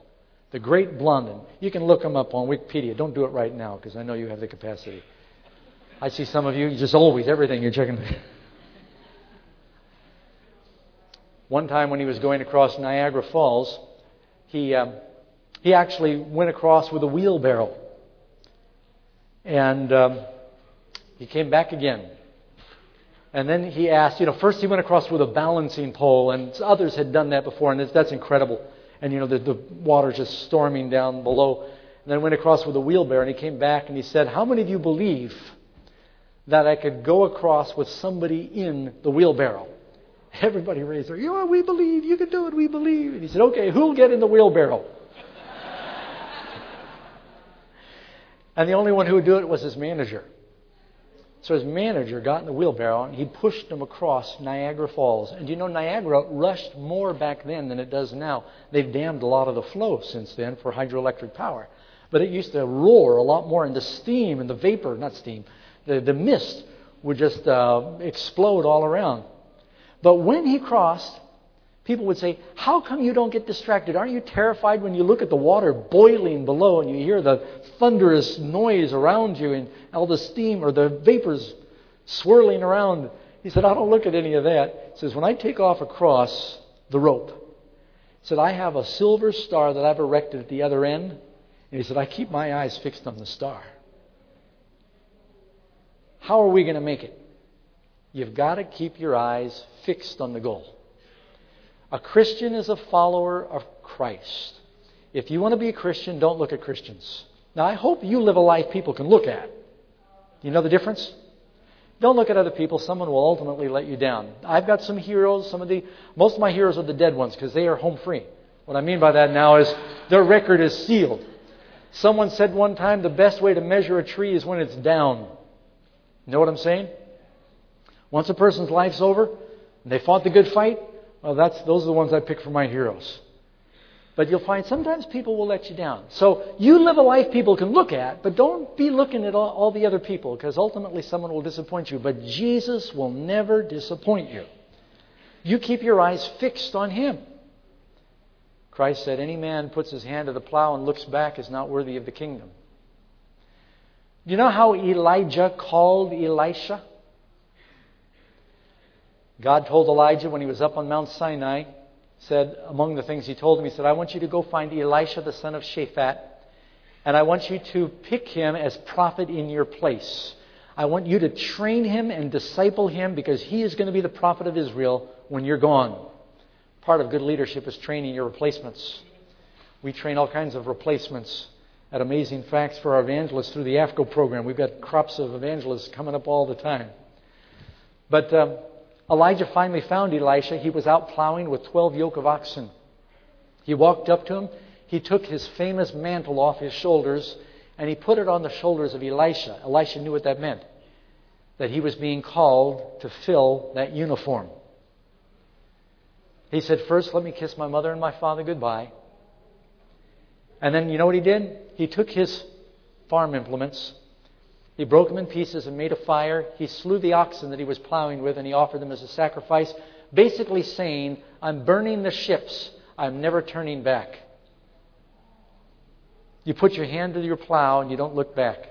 The Great Blondin. You can look him up on Wikipedia. Don't do it right now because I know you have the capacity. I see some of you, you just always, everything you're checking. One time when he was going across Niagara Falls, he, um, he actually went across with a wheelbarrow. And um, he came back again. And then he asked, you know, first he went across with a balancing pole, and others had done that before, and that's incredible. And, you know, the, the water's just storming down below. And then went across with a wheelbarrow, and he came back and he said, How many of you believe that I could go across with somebody in the wheelbarrow? Everybody raised their, yeah, we believe, you can do it, we believe. And he said, Okay, who'll get in the wheelbarrow? And the only one who would do it was his manager. So his manager got in the wheelbarrow and he pushed him across Niagara Falls. And you know, Niagara rushed more back then than it does now. They've dammed a lot of the flow since then for hydroelectric power. But it used to roar a lot more, and the steam and the vapor, not steam, the, the mist would just uh, explode all around. But when he crossed, people would say, How come you don't get distracted? Aren't you terrified when you look at the water boiling below and you hear the thunderous noise around you and all the steam or the vapors swirling around? He said, I don't look at any of that. He says, When I take off across the rope, he said, I have a silver star that I've erected at the other end. And he said, I keep my eyes fixed on the star. How are we going to make it? You've got to keep your eyes fixed on the goal. A Christian is a follower of Christ. If you want to be a Christian, don't look at Christians. Now, I hope you live a life people can look at. You know the difference? Don't look at other people. Someone will ultimately let you down. I've got some heroes. Some of the most of my heroes are the dead ones because they are home free. What I mean by that now is their record is sealed. Someone said one time the best way to measure a tree is when it's down. You know what I'm saying? Once a person's life's over, and they fought the good fight, well, that's, those are the ones I pick for my heroes. But you'll find sometimes people will let you down. So you live a life people can look at, but don't be looking at all, all the other people because ultimately someone will disappoint you. But Jesus will never disappoint you. You keep your eyes fixed on Him. Christ said, Any man puts his hand to the plow and looks back is not worthy of the kingdom. Do you know how Elijah called Elisha? God told Elijah when he was up on Mount Sinai, said, among the things he told him, he said, I want you to go find Elisha the son of Shaphat, and I want you to pick him as prophet in your place. I want you to train him and disciple him because he is going to be the prophet of Israel when you're gone. Part of good leadership is training your replacements. We train all kinds of replacements at Amazing Facts for our evangelists through the AFCOE program. We've got crops of evangelists coming up all the time. But um, Elijah finally found Elisha. He was out plowing with 12 yoke of oxen. He walked up to him. He took his famous mantle off his shoulders and he put it on the shoulders of Elisha. Elisha knew what that meant that he was being called to fill that uniform. He said, First, let me kiss my mother and my father goodbye. And then, you know what he did? He took his farm implements he broke them in pieces and made a fire. He slew the oxen that he was plowing with and he offered them as a sacrifice, basically saying, I'm burning the ships. I'm never turning back. You put your hand to your plow and you don't look back.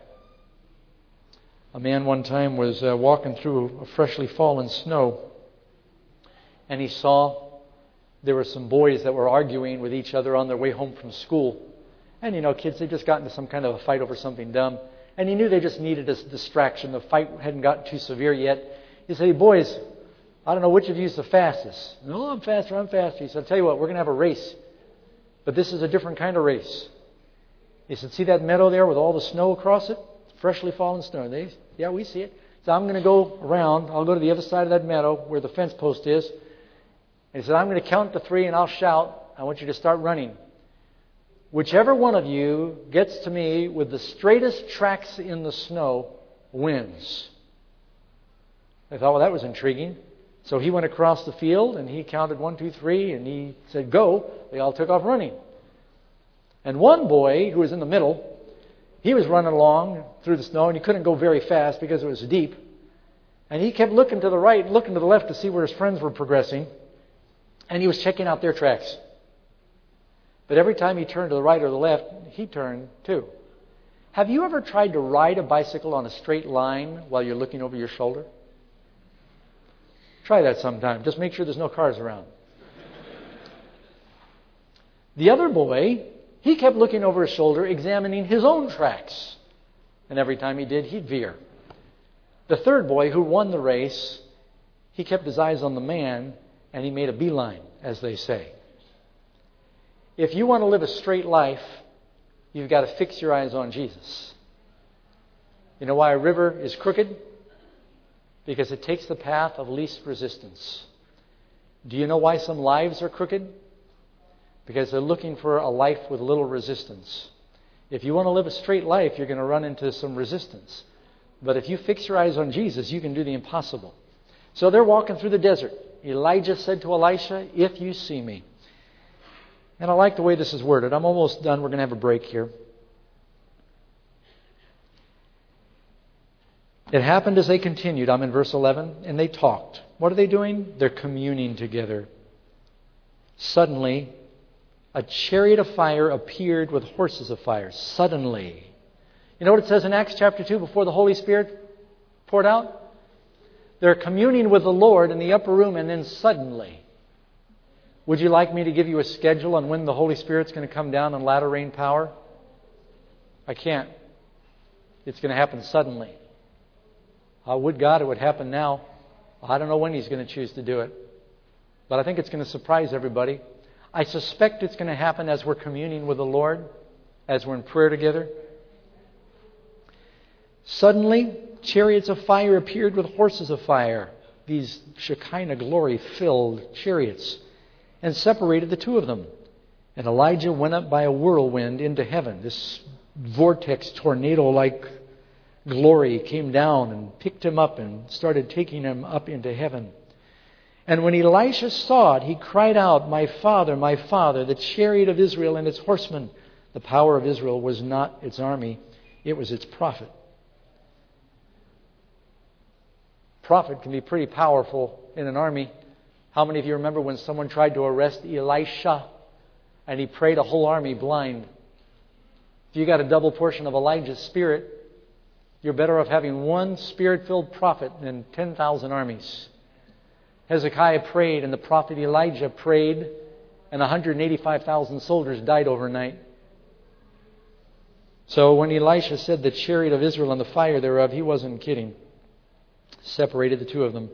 A man one time was uh, walking through a freshly fallen snow and he saw there were some boys that were arguing with each other on their way home from school. And you know, kids, they just got into some kind of a fight over something dumb. And he knew they just needed a distraction. The fight hadn't gotten too severe yet. He said, hey, boys, I don't know which of you is the fastest. No, I'm faster, I'm faster. He said, I'll tell you what, we're going to have a race. But this is a different kind of race. He said, see that meadow there with all the snow across it? Freshly fallen snow. They, yeah, we see it. So I'm going to go around. I'll go to the other side of that meadow where the fence post is. And he said, I'm going to count to three and I'll shout. I want you to start running. Whichever one of you gets to me with the straightest tracks in the snow wins. I thought, well, that was intriguing. So he went across the field and he counted one, two, three, and he said, go. They all took off running. And one boy who was in the middle, he was running along through the snow and he couldn't go very fast because it was deep. And he kept looking to the right, looking to the left to see where his friends were progressing. And he was checking out their tracks. But every time he turned to the right or the left, he turned too. Have you ever tried to ride a bicycle on a straight line while you're looking over your shoulder? Try that sometime. Just make sure there's no cars around. The other boy, he kept looking over his shoulder, examining his own tracks. And every time he did, he'd veer. The third boy, who won the race, he kept his eyes on the man and he made a beeline, as they say. If you want to live a straight life, you've got to fix your eyes on Jesus. You know why a river is crooked? Because it takes the path of least resistance. Do you know why some lives are crooked? Because they're looking for a life with little resistance. If you want to live a straight life, you're going to run into some resistance. But if you fix your eyes on Jesus, you can do the impossible. So they're walking through the desert. Elijah said to Elisha, If you see me. And I like the way this is worded. I'm almost done. We're going to have a break here. It happened as they continued. I'm in verse 11. And they talked. What are they doing? They're communing together. Suddenly, a chariot of fire appeared with horses of fire. Suddenly. You know what it says in Acts chapter 2 before the Holy Spirit poured out? They're communing with the Lord in the upper room, and then suddenly. Would you like me to give you a schedule on when the Holy Spirit's going to come down in latter rain power? I can't. It's going to happen suddenly. I would God it would happen now. I don't know when He's going to choose to do it. But I think it's going to surprise everybody. I suspect it's going to happen as we're communing with the Lord, as we're in prayer together. Suddenly, chariots of fire appeared with horses of fire, these Shekinah glory filled chariots, and separated the two of them. And Elijah went up by a whirlwind into heaven. This vortex, tornado like glory came down and picked him up and started taking him up into heaven. And when Elisha saw it, he cried out, My father, my father, the chariot of Israel and its horsemen. The power of Israel was not its army, it was its prophet. Prophet can be pretty powerful in an army. How many of you remember when someone tried to arrest Elisha and he prayed a whole army blind? If you got a double portion of Elijah's spirit, you're better off having one spirit filled prophet than 10,000 armies. Hezekiah prayed, and the prophet Elijah prayed, and 185,000 soldiers died overnight. So when Elisha said the chariot of Israel and the fire thereof, he wasn't kidding. Separated the two of them.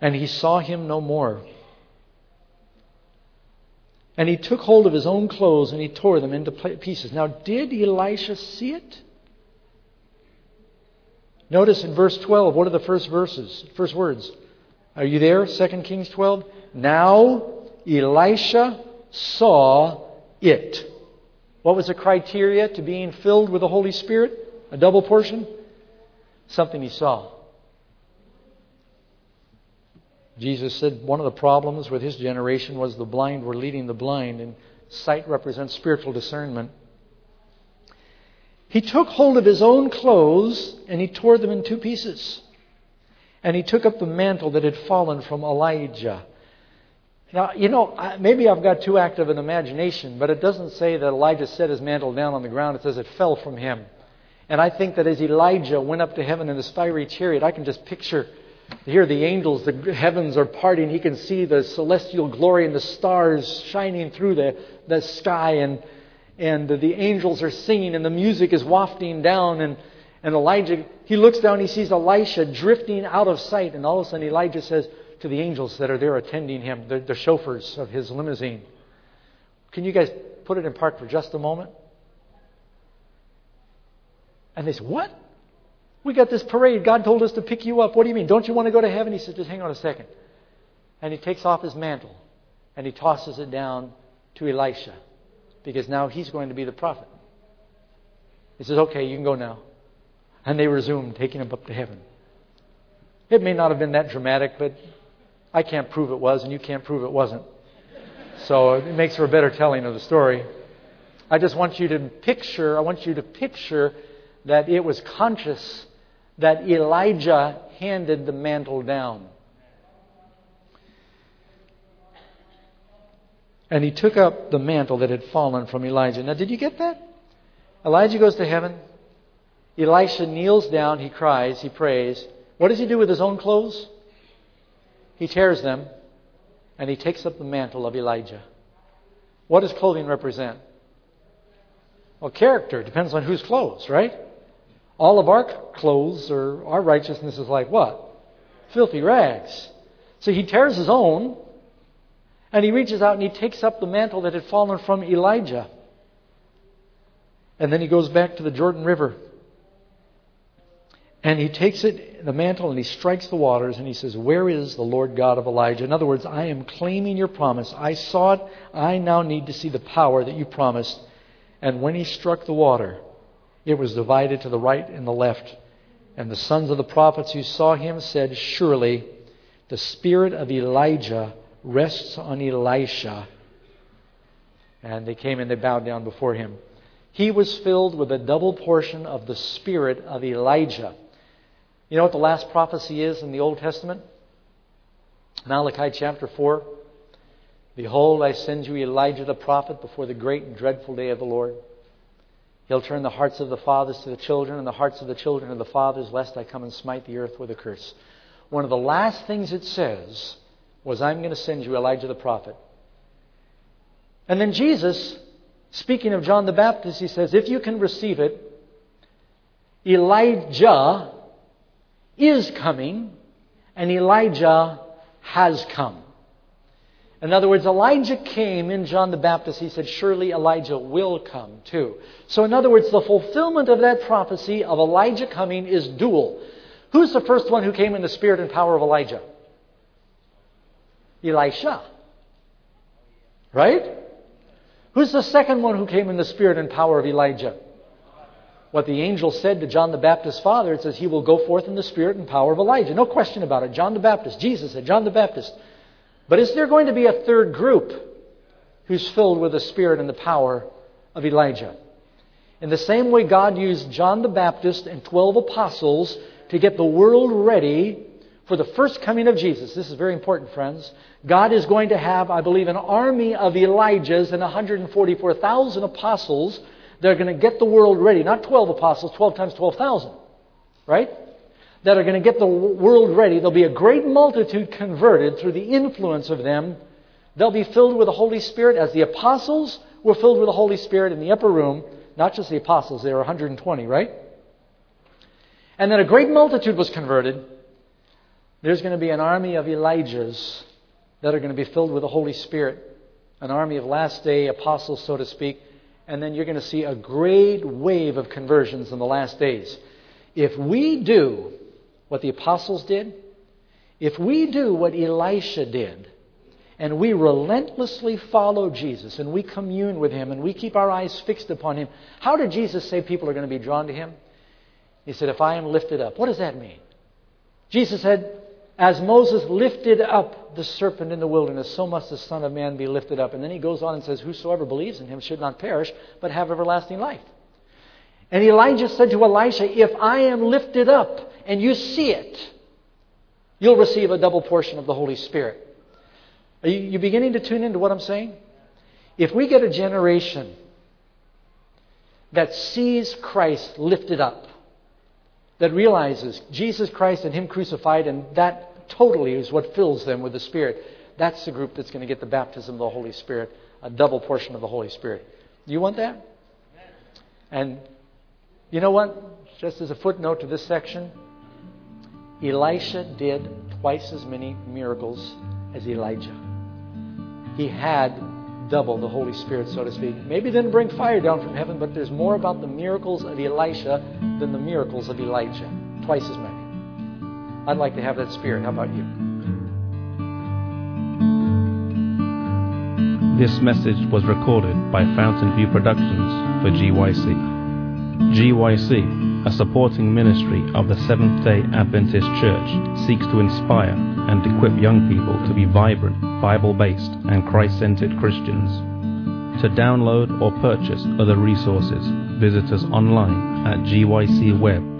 And he saw him no more. And he took hold of his own clothes and he tore them into pieces. Now, did Elisha see it? Notice in verse 12, what are the first verses, first words? Are you there? 2 Kings 12. Now Elisha saw it. What was the criteria to being filled with the Holy Spirit? A double portion? Something he saw. Jesus said one of the problems with his generation was the blind were leading the blind, and sight represents spiritual discernment. He took hold of his own clothes and he tore them in two pieces. And he took up the mantle that had fallen from Elijah. Now, you know, maybe I've got too active an imagination, but it doesn't say that Elijah set his mantle down on the ground. It says it fell from him. And I think that as Elijah went up to heaven in his fiery chariot, I can just picture here the angels, the heavens are parting. He can see the celestial glory and the stars shining through the, the sky. And and the angels are singing and the music is wafting down and, and Elijah, he looks down, he sees Elisha drifting out of sight, and all of a sudden Elijah says to the angels that are there attending him, the, the chauffeurs of his limousine, Can you guys put it in park for just a moment? And they say, What? We got this parade. God told us to pick you up. What do you mean? Don't you want to go to heaven? He says, Just hang on a second. And he takes off his mantle and he tosses it down to Elisha because now he's going to be the prophet. He says, Okay, you can go now. And they resume taking him up to heaven. It may not have been that dramatic, but I can't prove it was, and you can't prove it wasn't. So it makes for a better telling of the story. I just want you to picture, I want you to picture that it was conscious that Elijah handed the mantle down. And he took up the mantle that had fallen from Elijah. Now, did you get that? Elijah goes to heaven. Elisha kneels down. He cries. He prays. What does he do with his own clothes? He tears them and he takes up the mantle of Elijah. What does clothing represent? Well, character depends on whose clothes, right? All of our clothes or our righteousness is like what? Filthy rags. So he tears his own And he reaches out and he takes up the mantle that had fallen from Elijah. And then he goes back to the Jordan River. And he takes it, the mantle, and he strikes the waters, and he says, Where is the Lord God of Elijah? In other words, I am claiming your promise. I saw it. I now need to see the power that you promised. And when he struck the water, it was divided to the right and the left. And the sons of the prophets who saw him said, Surely the spirit of Elijah rests on Elisha. And they came and they bowed down before him. He was filled with a double portion of the spirit of Elijah. You know what the last prophecy is in the Old Testament? Malachi chapter 4. Behold, I send you Elijah the prophet before the great and dreadful day of the Lord. He'll turn the hearts of the fathers to the children and the hearts of the children to the fathers, lest I come and smite the earth with a curse. One of the last things it says was, I'm going to send you Elijah the prophet. And then Jesus, speaking of John the Baptist, he says, If you can receive it, Elijah is coming, and Elijah has come. In other words, Elijah came in John the Baptist. He said, Surely Elijah will come too. So, in other words, the fulfillment of that prophecy of Elijah coming is dual. Who's the first one who came in the spirit and power of Elijah? Elisha. Right? Who's the second one who came in the spirit and power of Elijah? what the angel said to John the Baptist's father. It says, He will go forth in the spirit and power of Elijah. No question about it. John the Baptist. Jesus said, John the Baptist. But is there going to be a third group who's filled with the spirit and the power of Elijah? In the same way, God used John the Baptist and 12 apostles to get the world ready for the first coming of Jesus. This is very important, friends. God is going to have, I believe, an army of Elijahs and 144,000 apostles that are going to get the world ready. Not 12 apostles, 12 times 12,000, right? That are going to get the world ready. There'll be a great multitude converted through the influence of them. They'll be filled with the Holy Spirit as the apostles were filled with the Holy Spirit in the upper room. Not just the apostles, there were 120, right? And then a great multitude was converted. There's going to be an army of Elijahs that are going to be filled with the Holy Spirit. An army of last day apostles, so to speak, and then you're going to see a great wave of conversions in the last days. If we do what the apostles did, if we do what Elisha did, and we relentlessly follow Jesus and we commune with him and we keep our eyes fixed upon him, how did Jesus say people are going to be drawn to him? He said, If I am lifted up. What does that mean? Jesus said, as Moses lifted up the serpent in the wilderness, so must the Son of Man be lifted up. And then he goes on and says, Whosoever believes in him should not perish, but have everlasting life. And Elijah said to Elisha, If I am lifted up and you see it, you'll receive a double portion of the Holy Spirit. Are you, beginning to tune into what I'm saying? If we get a generation that sees Christ lifted up, that realizes Jesus Christ and Him crucified, and that totally is what fills them with the Spirit. That's the group that's going to get the baptism of the Holy Spirit, a double portion of the Holy Spirit. You want that? And you know what? Just as a footnote to this section, Elisha did twice as many miracles as Elijah. He had double the Holy Spirit, so to speak. Maybe didn't bring fire down from heaven, but there's more about the miracles of Elisha than the miracles of Elijah. Twice as many. I'd like to have that spirit. How about you? This message was recorded by Fountain View Productions for GYC. GYC, a supporting ministry of the Seventh day Adventist Church, seeks to inspire and equip young people to be vibrant, Bible based, and Christ centered Christians. To download or purchase other resources, visit us online at gycweb.org.